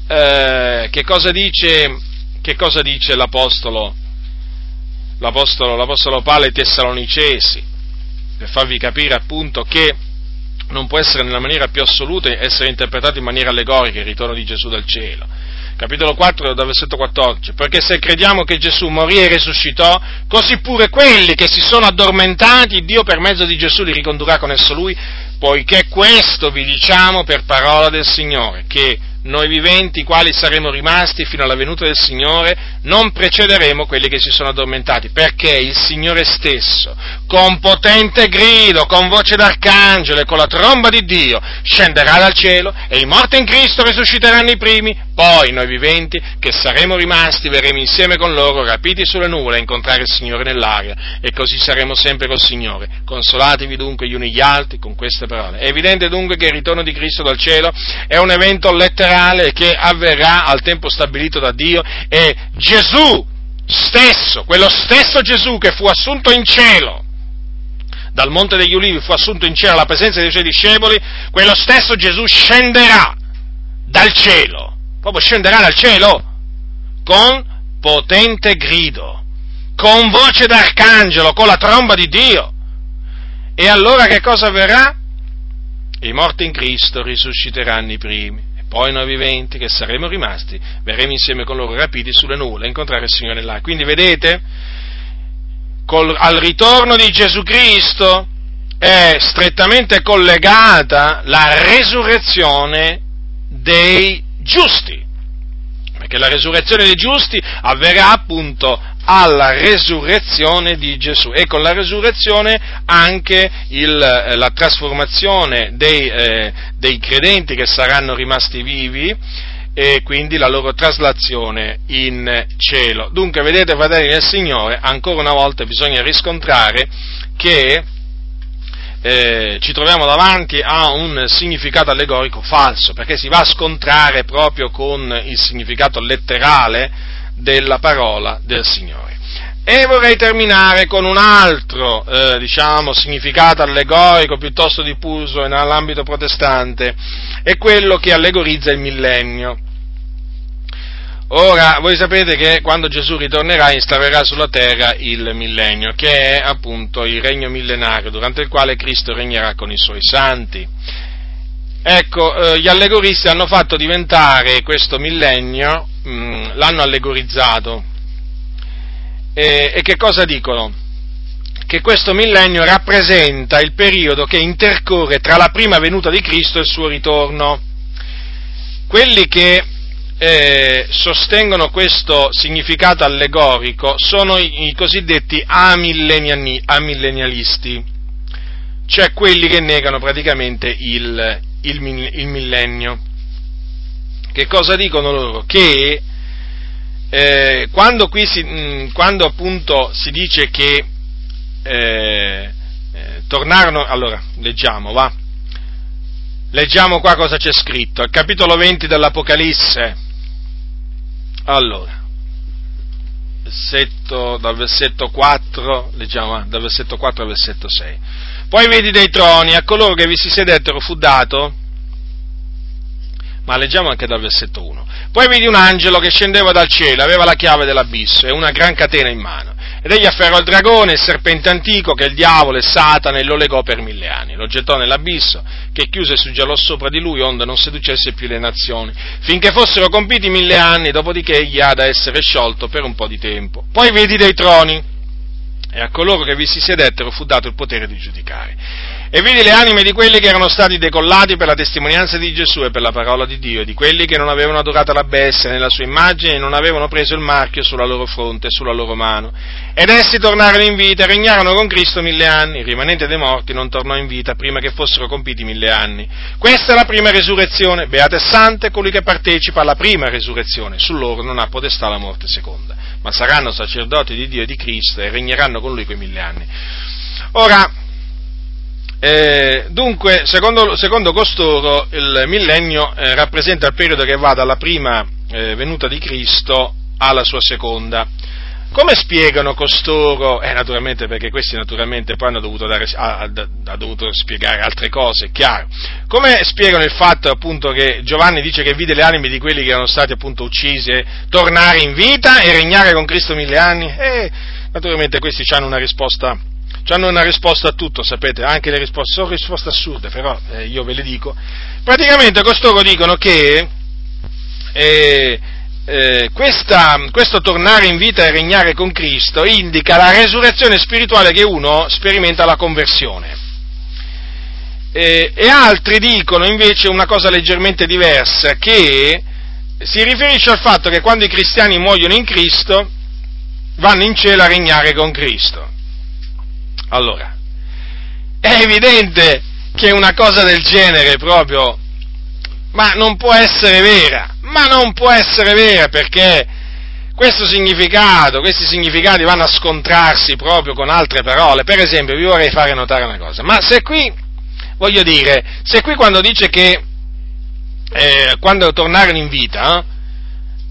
Eh, che, cosa dice, che cosa dice l'Apostolo, l'Apostolo, l'Apostolo Paolo ai Tessalonicesi? Per farvi capire appunto che non può essere nella maniera più assoluta essere interpretato in maniera allegorica il ritorno di Gesù dal cielo. Capitolo 4, dal versetto 14, perché se crediamo che Gesù morì e risuscitò, così pure quelli che si sono addormentati, Dio per mezzo di Gesù li ricondurrà con esso lui, poiché questo vi diciamo per parola del Signore, che noi viventi, quali saremo rimasti fino alla venuta del Signore, non precederemo quelli che si sono addormentati, perché il Signore stesso, con potente grido, con voce d'arcangelo e con la tromba di Dio, scenderà dal cielo e i morti in Cristo risusciteranno i primi, poi noi viventi, che saremo rimasti, verremo insieme con loro, rapiti sulle nuvole, a incontrare il Signore nell'aria, e così saremo sempre col Signore. Consolatevi dunque gli uni gli altri con queste parole. È evidente dunque che il ritorno di Cristo dal cielo è un evento letterale che avverrà al tempo stabilito da Dio e Gesù stesso, quello stesso Gesù che fu assunto in cielo, dal Monte degli Ulivi fu assunto in cielo alla presenza dei suoi discepoli, quello stesso Gesù scenderà dal cielo, proprio scenderà dal cielo con potente grido, con voce d'arcangelo, con la tromba di Dio. E allora che cosa avverrà? I morti in Cristo risusciteranno i primi poi noi viventi che saremo rimasti, verremo insieme con loro rapiti sulle nuvole a incontrare il Signore là. Quindi vedete, col, al ritorno di Gesù Cristo è strettamente collegata la resurrezione dei giusti, perché la resurrezione dei giusti avverrà appunto alla resurrezione di Gesù e con la resurrezione anche il, eh, la trasformazione dei, eh, dei credenti che saranno rimasti vivi e quindi la loro traslazione in cielo. Dunque, vedete, fratelli del Signore, ancora una volta bisogna riscontrare che eh, ci troviamo davanti a un significato allegorico falso, perché si va a scontrare proprio con il significato letterale della parola del Signore. E vorrei terminare con un altro, eh, diciamo, significato allegorico piuttosto diffuso nell'ambito protestante, è quello che allegorizza il millennio. Ora, voi sapete che quando Gesù ritornerà installerà sulla terra il millennio, che è appunto il regno millenario, durante il quale Cristo regnerà con i suoi santi. Ecco, eh, gli allegoristi hanno fatto diventare questo millennio, mh, mm, l'hanno allegorizzato. E, e che cosa dicono? Che questo millennio rappresenta il periodo che intercorre tra la prima venuta di Cristo e il suo ritorno. Quelli che eh, sostengono questo significato allegorico sono i, i cosiddetti amillennialisti, cioè quelli che negano praticamente il, il, il millennio. Che cosa dicono loro? Che eh, quando, si, mh, quando, appunto si dice che eh, eh, tornarono, allora, leggiamo, va. Leggiamo qua cosa c'è scritto, al capitolo 20 dell'Apocalisse. Allora, versetto, dal versetto 4, leggiamo, dal versetto 4 al versetto 6. Poi vedi dei troni, a coloro che vi si sedettero fu dato, ma leggiamo anche dal versetto 1. Poi vidi un angelo che scendeva dal cielo, aveva la chiave dell'abisso e una gran catena in mano. Ed egli afferrò il dragone, il serpente antico, che il diavolo e Satana, e lo legò per mille anni. Lo gettò nell'abisso, che chiuse e suggelò sopra di lui, onde non seducesse più le nazioni, finché fossero compiti mille anni, dopodiché egli ha da essere sciolto per un po' di tempo. Poi vedi dei troni, e a coloro che vi si sedettero fu dato il potere di giudicare. E vidi le anime di quelli che erano stati decollati per la testimonianza di Gesù e per la parola di Dio, di quelli che non avevano adorato la bestia nella sua immagine e non avevano preso il marchio sulla loro fronte e sulla loro mano. Ed essi tornarono in vita e regnarono con Cristo mille anni. Il rimanente dei morti non tornò in vita prima che fossero compiti mille anni. Questa è la prima resurrezione. Beate e sante colui che partecipa alla prima resurrezione. Su loro non ha potestà la morte seconda. Ma saranno sacerdoti di Dio e di Cristo e regneranno con lui quei mille anni. Ora, eh, dunque, secondo, secondo, costoro, il millennio eh, rappresenta il periodo che va dalla prima eh, venuta di Cristo alla sua seconda. Come spiegano costoro? Eh, naturalmente perché questi naturalmente poi hanno dovuto, dare, ha, ha dovuto spiegare altre cose, chiaro. Come spiegano il fatto appunto che Giovanni dice che vide le anime di quelli che erano stati appunto uccisi tornare in vita e regnare con Cristo mille anni? Eh, naturalmente questi hanno una risposta hanno una risposta a tutto, sapete, anche le risposte sono risposte assurde, però eh, io ve le dico. Praticamente costoro dicono che eh, eh, questa, questo tornare in vita e regnare con Cristo indica la resurrezione spirituale che uno sperimenta alla conversione. e altri dicono invece una cosa leggermente diversa, che si riferisce al fatto che quando i cristiani muoiono in Cristo vanno in cielo a regnare con Cristo. Allora, è evidente che una cosa del genere proprio, ma non può essere vera, ma non può essere vera perché questo significato, questi significati vanno a scontrarsi proprio con altre parole. Per esempio, vi vorrei fare notare una cosa, ma se qui, voglio dire, se qui quando dice che eh, quando tornarono in vita, eh,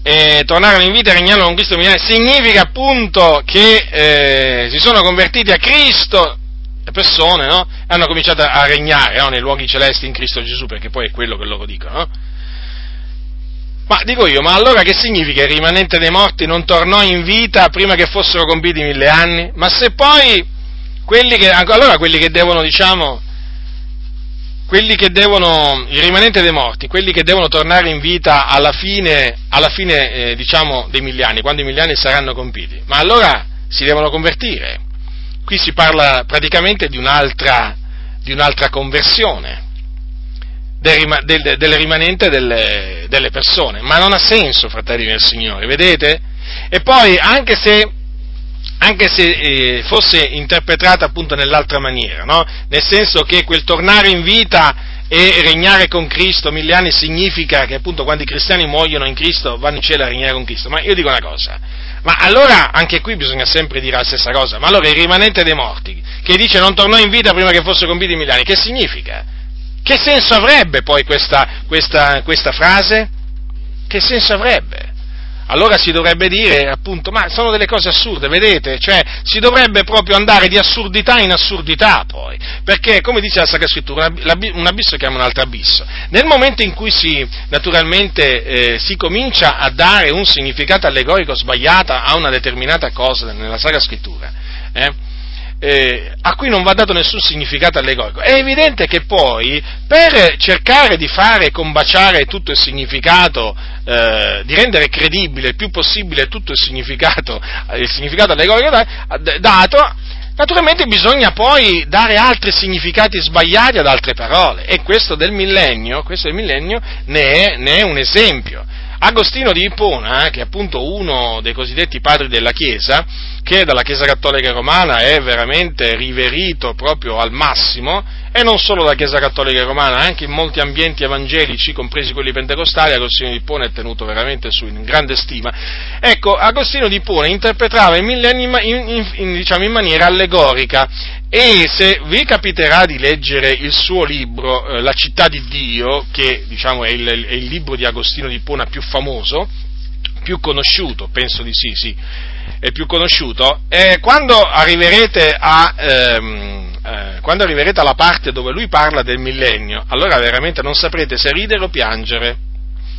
eh, tornarono in vita e regnarono con Cristo millenari, significa appunto che eh, si sono convertiti a Cristo le persone, no? Hanno cominciato a regnare no? nei luoghi celesti in Cristo Gesù, perché poi è quello che loro dicono, no? Ma dico io, ma allora che significa il rimanente dei morti non tornò in vita prima che fossero compiti mille anni? Ma se poi quelli che, allora quelli che devono, diciamo, quelli che devono, il rimanente dei morti, quelli che devono tornare in vita alla fine, alla fine eh, diciamo, dei miliani, quando i miliani saranno compiti, ma allora si devono convertire. Qui si parla praticamente di un'altra, di un'altra conversione del, del, del rimanente delle, delle persone, ma non ha senso, fratelli del Signore, vedete? E poi, anche se anche se eh, fosse interpretata appunto nell'altra maniera, no? nel senso che quel tornare in vita e regnare con Cristo mille anni significa che appunto quando i cristiani muoiono in Cristo vanno in cielo a regnare con Cristo, ma io dico una cosa, ma allora anche qui bisogna sempre dire la stessa cosa, ma allora il rimanente dei morti, che dice non tornò in vita prima che fosse compiti mille anni, che significa? Che senso avrebbe poi questa, questa, questa frase? Che senso avrebbe? Allora si dovrebbe dire appunto, ma sono delle cose assurde, vedete? Cioè, si dovrebbe proprio andare di assurdità in assurdità poi, perché come dice la Sacra Scrittura, un abisso chiama un altro abisso. Nel momento in cui si, naturalmente, eh, si comincia a dare un significato allegorico sbagliato a una determinata cosa nella Sacra Scrittura, eh, eh, a cui non va dato nessun significato allegorico. È evidente che poi, per cercare di fare combaciare tutto il significato, eh, di rendere credibile il più possibile tutto il significato, il significato allegorico dato, naturalmente bisogna poi dare altri significati sbagliati ad altre parole, e questo del millennio, questo del millennio ne, è, ne è un esempio. Agostino di Ippona, che è appunto uno dei cosiddetti padri della Chiesa, che dalla Chiesa Cattolica Romana è veramente riverito proprio al massimo, e non solo dalla Chiesa Cattolica Romana, anche in molti ambienti evangelici, compresi quelli pentecostali, Agostino di Ippona è tenuto veramente su in grande stima. Ecco, Agostino di Ippona interpretava in, in, in, diciamo, in maniera allegorica E se vi capiterà di leggere il suo libro, eh, La città di Dio, che diciamo, è, il, è, il, libro di Agostino di Pona più famoso, più conosciuto, penso di sì, sì, è più conosciuto, eh, quando, arriverete a, ehm, eh, quando arriverete alla parte dove lui parla del millennio, allora veramente non saprete se ridere o piangere.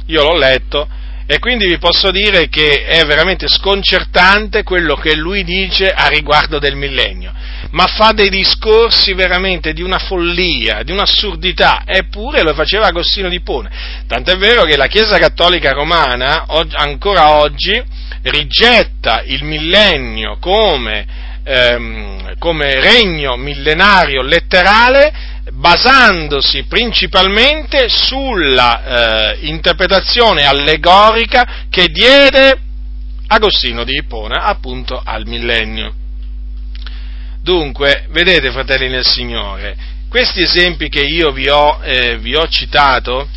Io l'ho letto e quindi vi posso dire che è veramente sconcertante quello che lui dice a riguardo del millennio, ma fa dei discorsi veramente di una follia, di un'assurdità, eppure lo faceva Agostino di Pone. Tant'è vero che la Chiesa Cattolica Romana ancora oggi rigetta il millennio come, ehm, come regno millenario letterale basandosi principalmente sulla eh, interpretazione allegorica che diede Agostino di Ippona appunto al millennio. Dunque, vedete fratelli nel Signore, questi esempi che io vi ho, eh, vi ho citato,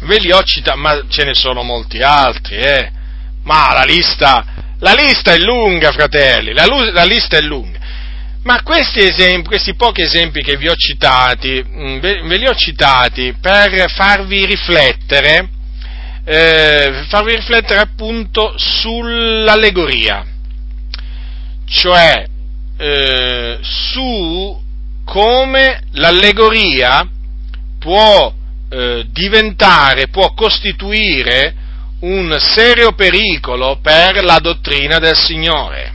ve li ho citati, ma ce ne sono molti altri, eh? ma la lista, la lista è lunga, fratelli, la, la lista è lunga. Ma questi esempi, questi pochi esempi che vi ho citati, mm, ve, ve li ho citati per farvi riflettere, eh, farvi riflettere appunto sull'allegoria, cioè eh, su come l'allegoria può eh, diventare, può costituire un serio pericolo per la dottrina del Signore.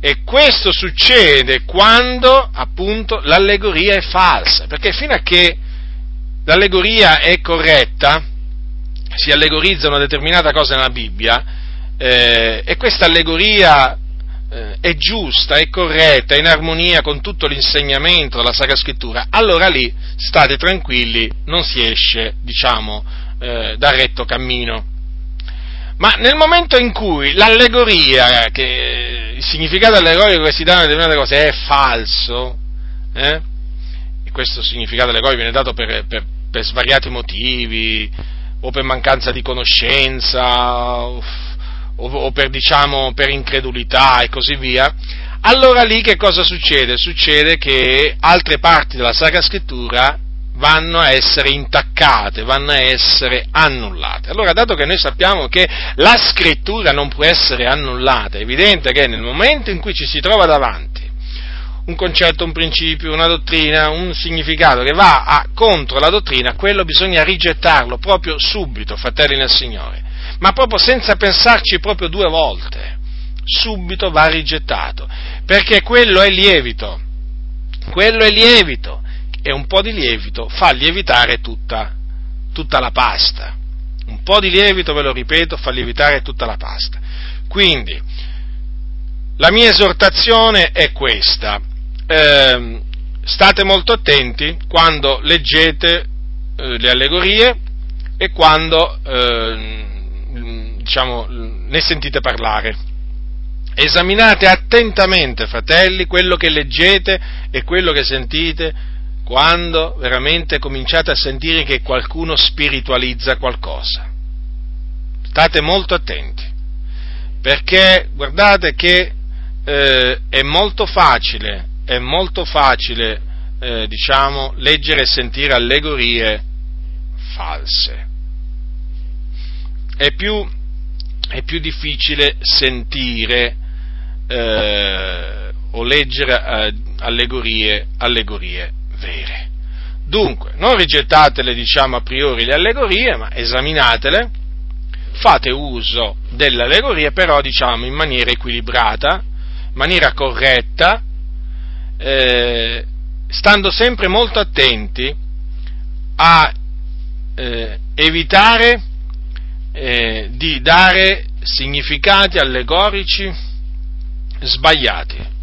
E questo succede quando appunto l'allegoria è falsa, perché fino a che l'allegoria è corretta, si allegorizza una determinata cosa nella Bibbia, eh, e questa allegoria è giusta, è corretta, è in armonia con tutto l'insegnamento della Sacra Scrittura, allora lì state tranquilli, non si esce, diciamo, eh, dal retto cammino. Ma nel momento in cui l'allegoria, che, il significato allegorico che si dà a determinate cose è falso, eh? e questo significato allegorico viene dato per, per, per, svariati motivi, o per mancanza di conoscenza, o, o per, diciamo, per incredulità e così via, allora lì che cosa succede? Succede che altre parti della Sacra Scrittura vanno a essere intaccate, vanno a essere annullate. Allora, dato che noi sappiamo che la scrittura non può essere annullata, è evidente che nel momento in cui ci si trova davanti un concetto, un principio, una dottrina, un significato che va a, contro la dottrina, quello bisogna rigettarlo proprio subito, fratelli nel Signore, ma proprio senza pensarci proprio due volte. Subito va rigettato, perché quello è lievito, quello è lievito e un po' di lievito fa lievitare tutta, tutta la pasta. Un po' di lievito, ve lo ripeto, fa lievitare tutta la pasta. Quindi, la mia esortazione è questa. Eh, state molto attenti quando leggete eh, le allegorie e quando eh, diciamo, ne sentite parlare. Esaminate attentamente, fratelli, quello che leggete e quello che sentite quando veramente cominciate a sentire che qualcuno spiritualizza qualcosa. State molto attenti, perché guardate che eh, è molto facile, è molto facile, eh, diciamo, leggere e sentire allegorie false. È più, è più difficile sentire eh, o leggere eh, allegorie, allegorie vere. Dunque, non rigettatele, diciamo, a priori le allegorie, ma esaminatele, fate uso delle allegorie, però, diciamo, in maniera equilibrata, in maniera corretta, eh, stando sempre molto attenti a eh, evitare eh, di dare significati allegorici sbagliati.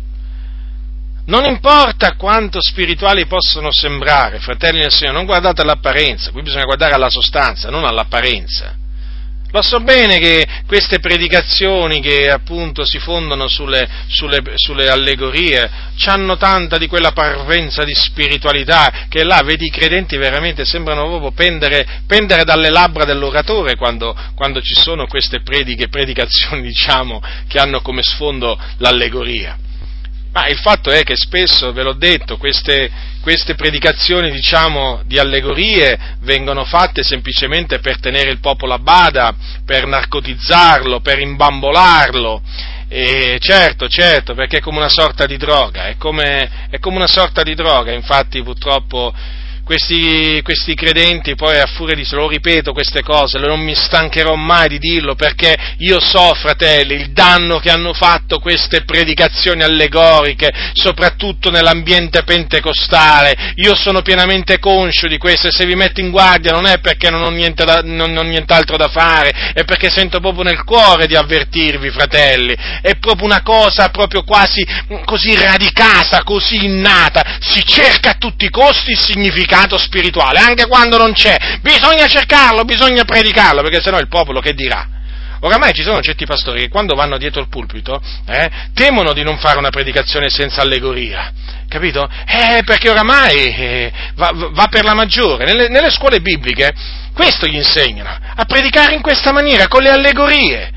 Non importa quanto spirituali possono sembrare, fratelli del Signore, non guardate all'apparenza, qui bisogna guardare alla sostanza, non all'apparenza. Lo so bene che queste predicazioni che appunto si fondano sulle, sulle, sulle allegorie hanno tanta di quella parvenza di spiritualità che là, vedi, i credenti veramente sembrano proprio pendere, pendere dalle labbra dell'oratore quando, quando ci sono queste prediche, predicazioni, diciamo, che hanno come sfondo l'allegoria. Ma il fatto è che spesso, ve l'ho detto, queste, queste predicazioni, diciamo, di allegorie vengono fatte semplicemente per tenere il popolo a bada, per narcotizzarlo, per imbambolarlo. E certo, certo, perché è come una sorta di droga, è come, è come una sorta di droga, infatti purtroppo questi, questi, credenti poi a furia di, se lo ripeto queste cose, non mi stancherò mai di dirlo perché io so, fratelli, il danno che hanno fatto queste predicazioni allegoriche, soprattutto nell'ambiente pentecostale, io sono pienamente conscio di questo e se vi metto in guardia non è perché non ho, da, non ho nient'altro da fare, è perché sento proprio nel cuore di avvertirvi, fratelli, è proprio una cosa proprio quasi così radicata, così innata, si cerca a tutti i costi il significato significato spirituale, anche quando non c'è. Bisogna cercarlo, bisogna predicarlo, perché sennò il popolo che dirà? Oramai ci sono certi pastori che quando vanno dietro il pulpito eh, temono di non fare una predicazione senza allegoria, capito? Eh, perché oramai eh, va, va, per la maggiore. Nelle, nelle scuole bibliche questo gli insegnano, a predicare in questa maniera, con le allegorie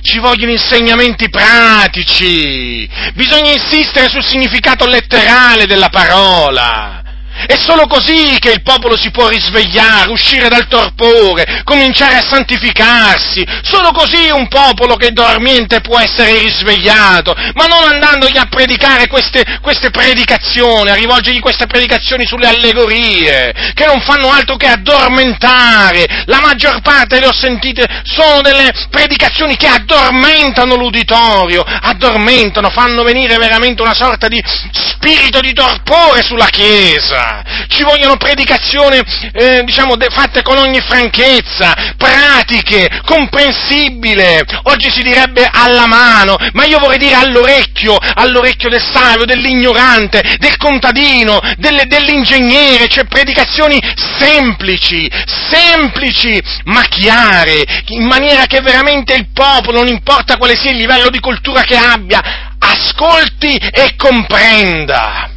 ci vogliono insegnamenti pratici, bisogna insistere sul significato letterale della parola. È solo così che il popolo si può risvegliare, uscire dal torpore, cominciare a santificarsi. Solo così un popolo che dormiente può essere risvegliato, ma non andandogli a predicare queste, queste predicazioni, a rivolgergli queste predicazioni sulle allegorie, che non fanno altro che addormentare. La maggior parte, le ho sentite, sono delle predicazioni che addormentano l'uditorio, addormentano, fanno venire veramente una sorta di spirito di torpore sulla Chiesa ci vogliono predicazioni eh, diciamo, de- fatte con ogni franchezza, pratiche, comprensibile, oggi si direbbe alla mano, ma io vorrei dire all'orecchio, all'orecchio del savio, dell'ignorante, del contadino, delle, dell'ingegnere, cioè predicazioni semplici, semplici, ma chiare, in maniera che veramente il popolo, non importa quale sia il livello di cultura che abbia, ascolti e comprenda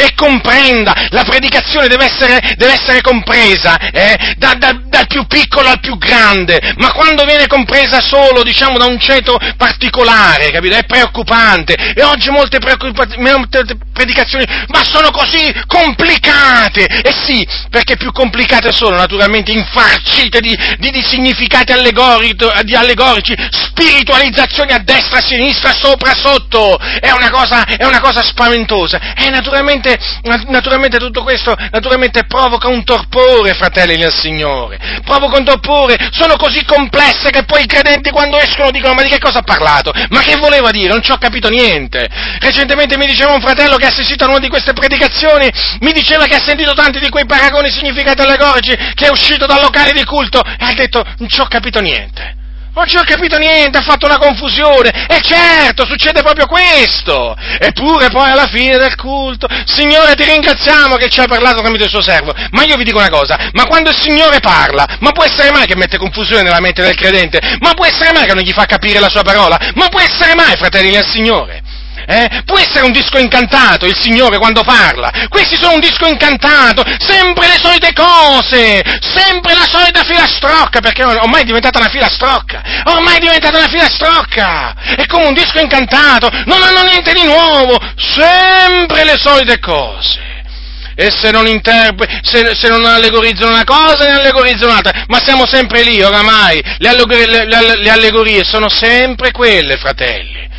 e comprenda, la predicazione deve essere, deve essere compresa eh, da, da, dal più piccolo al più grande, ma quando viene compresa solo, diciamo, da un ceto particolare, capito? È preoccupante. E oggi molte, molte predicazioni, ma sono così complicate! E sì, perché più complicate sono, naturalmente, infarcite di, di, di significati di allegorici, spiritualizzazioni a destra, a sinistra, sopra, sotto. È una cosa, è una cosa spaventosa. E naturalmente naturalmente, tutto questo naturalmente provoca un torpore, fratelli del Signore, provoca un torpore, sono così complesse che poi i credenti quando escono dicono ma di che cosa ha parlato? Ma che voleva dire? Non ci ho capito niente. Recentemente mi diceva un fratello che ha assistito a una di queste predicazioni, mi diceva che ha sentito tanti di quei paragoni significati allegorici, che è uscito dal locale di culto e ha detto non ci ho capito niente. Non ci ho capito niente, ha fatto una confusione. E certo, succede proprio questo. Eppure poi alla fine del culto, Signore ti ringraziamo che ci hai parlato tramite il suo servo. Ma io vi dico una cosa, ma quando il Signore parla, ma può essere mai che mette confusione nella mente del credente? Ma può essere mai che non gli fa capire la sua parola? Ma può essere mai, fratelli del Signore? Eh? Può essere un disco incantato il Signore quando parla. Questi sono un disco incantato, sempre le solite cose, sempre la solita filastrocca, perché ormai è diventata una filastrocca, ormai è diventata una filastrocca. È come un disco incantato, non hanno niente di nuovo, sempre le solite cose e se non, interpre- se, se non allegorizzano una cosa ne allegorizzano un'altra, ma siamo sempre lì oramai, le allegorie, le, le, le allegorie sono sempre quelle, fratelli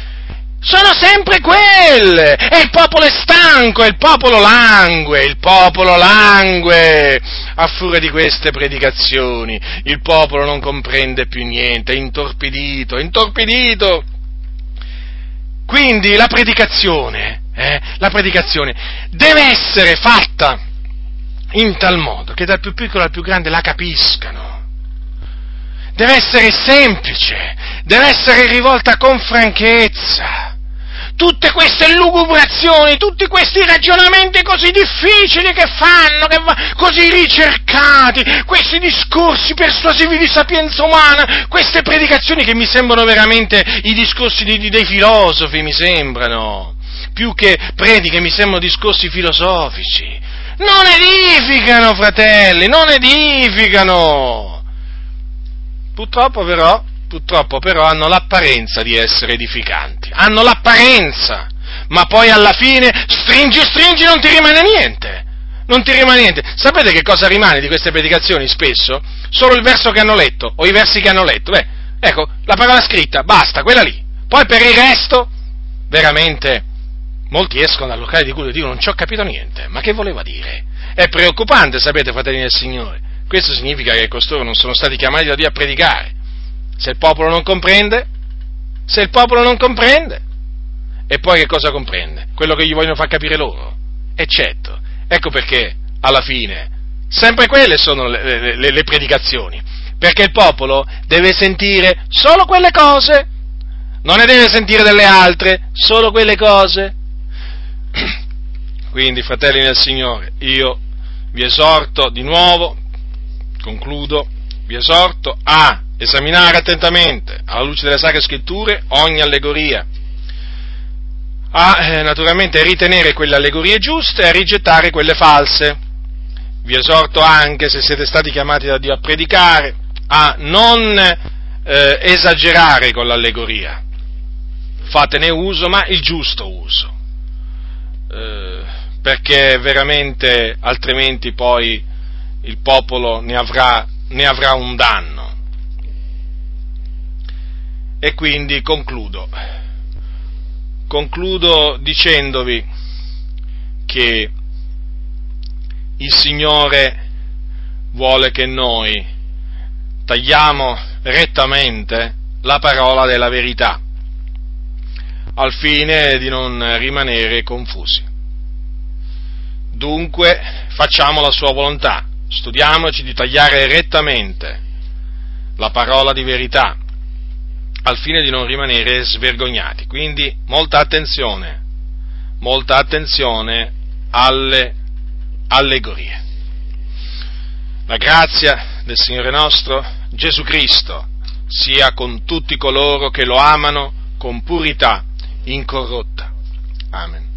sono sempre quelle! E il popolo è stanco, e il popolo langue, il popolo langue a furia di queste predicazioni. Il popolo non comprende più niente, è intorpidito, è intorpidito. Quindi la predicazione, eh, la predicazione deve essere fatta in tal modo che dal più piccolo al più grande la capiscano. Deve essere semplice, deve essere rivolta con franchezza tutte queste lugubrazioni, tutti questi ragionamenti così difficili che fanno, che va, così ricercati, questi discorsi persuasivi di sapienza umana, queste predicazioni che mi sembrano veramente i discorsi di, di, dei filosofi, mi sembrano, più che prediche mi sembrano discorsi filosofici. Non edificano, fratelli, non edificano. Purtroppo però purtroppo però hanno l'apparenza di essere edificanti, hanno l'apparenza, ma poi alla fine stringi, stringi, non ti rimane niente. Non ti rimane niente. Sapete che cosa rimane di queste predicazioni spesso? Solo il verso che hanno letto, o i versi che hanno letto. Beh, ecco, la parola scritta, basta, quella lì. Poi per il resto, veramente, molti escono dal locale di culto e dicono non ci ho capito niente. Ma che voleva dire? È preoccupante, sapete, fratelli del Signore. Questo significa che costoro non sono stati chiamati da Dio a predicare. Se il popolo non comprende, se il popolo non comprende, e poi che cosa comprende? Quello che gli vogliono far capire loro. E certo, ecco perché alla fine sempre quelle sono le, le, le predicazioni, perché il popolo deve sentire solo quelle cose, non ne deve sentire delle altre, solo quelle cose. Quindi, fratelli del Signore, io vi esorto di nuovo, concludo, vi esorto a esaminare attentamente, alla luce delle sacre scritture, ogni allegoria, a eh, naturalmente ritenere quelle allegorie giuste e a rigettare quelle false. Vi esorto anche, se siete stati chiamati da Dio a predicare, a non eh, esagerare con l'allegoria. Fatene uso, ma il giusto uso. Eh, perché veramente altrimenti poi il popolo ne avrà, ne avrà un danno. E quindi concludo. Concludo dicendovi che il Signore vuole che noi tagliamo rettamente la parola della verità, al fine di non rimanere confusi. Dunque facciamo la sua volontà, studiamoci di tagliare rettamente la parola di verità, al fine di non rimanere svergognati. Quindi molta attenzione, molta attenzione alle allegorie. La grazia del Signore nostro Gesù Cristo sia con tutti coloro che lo amano con purità incorrotta. Amen.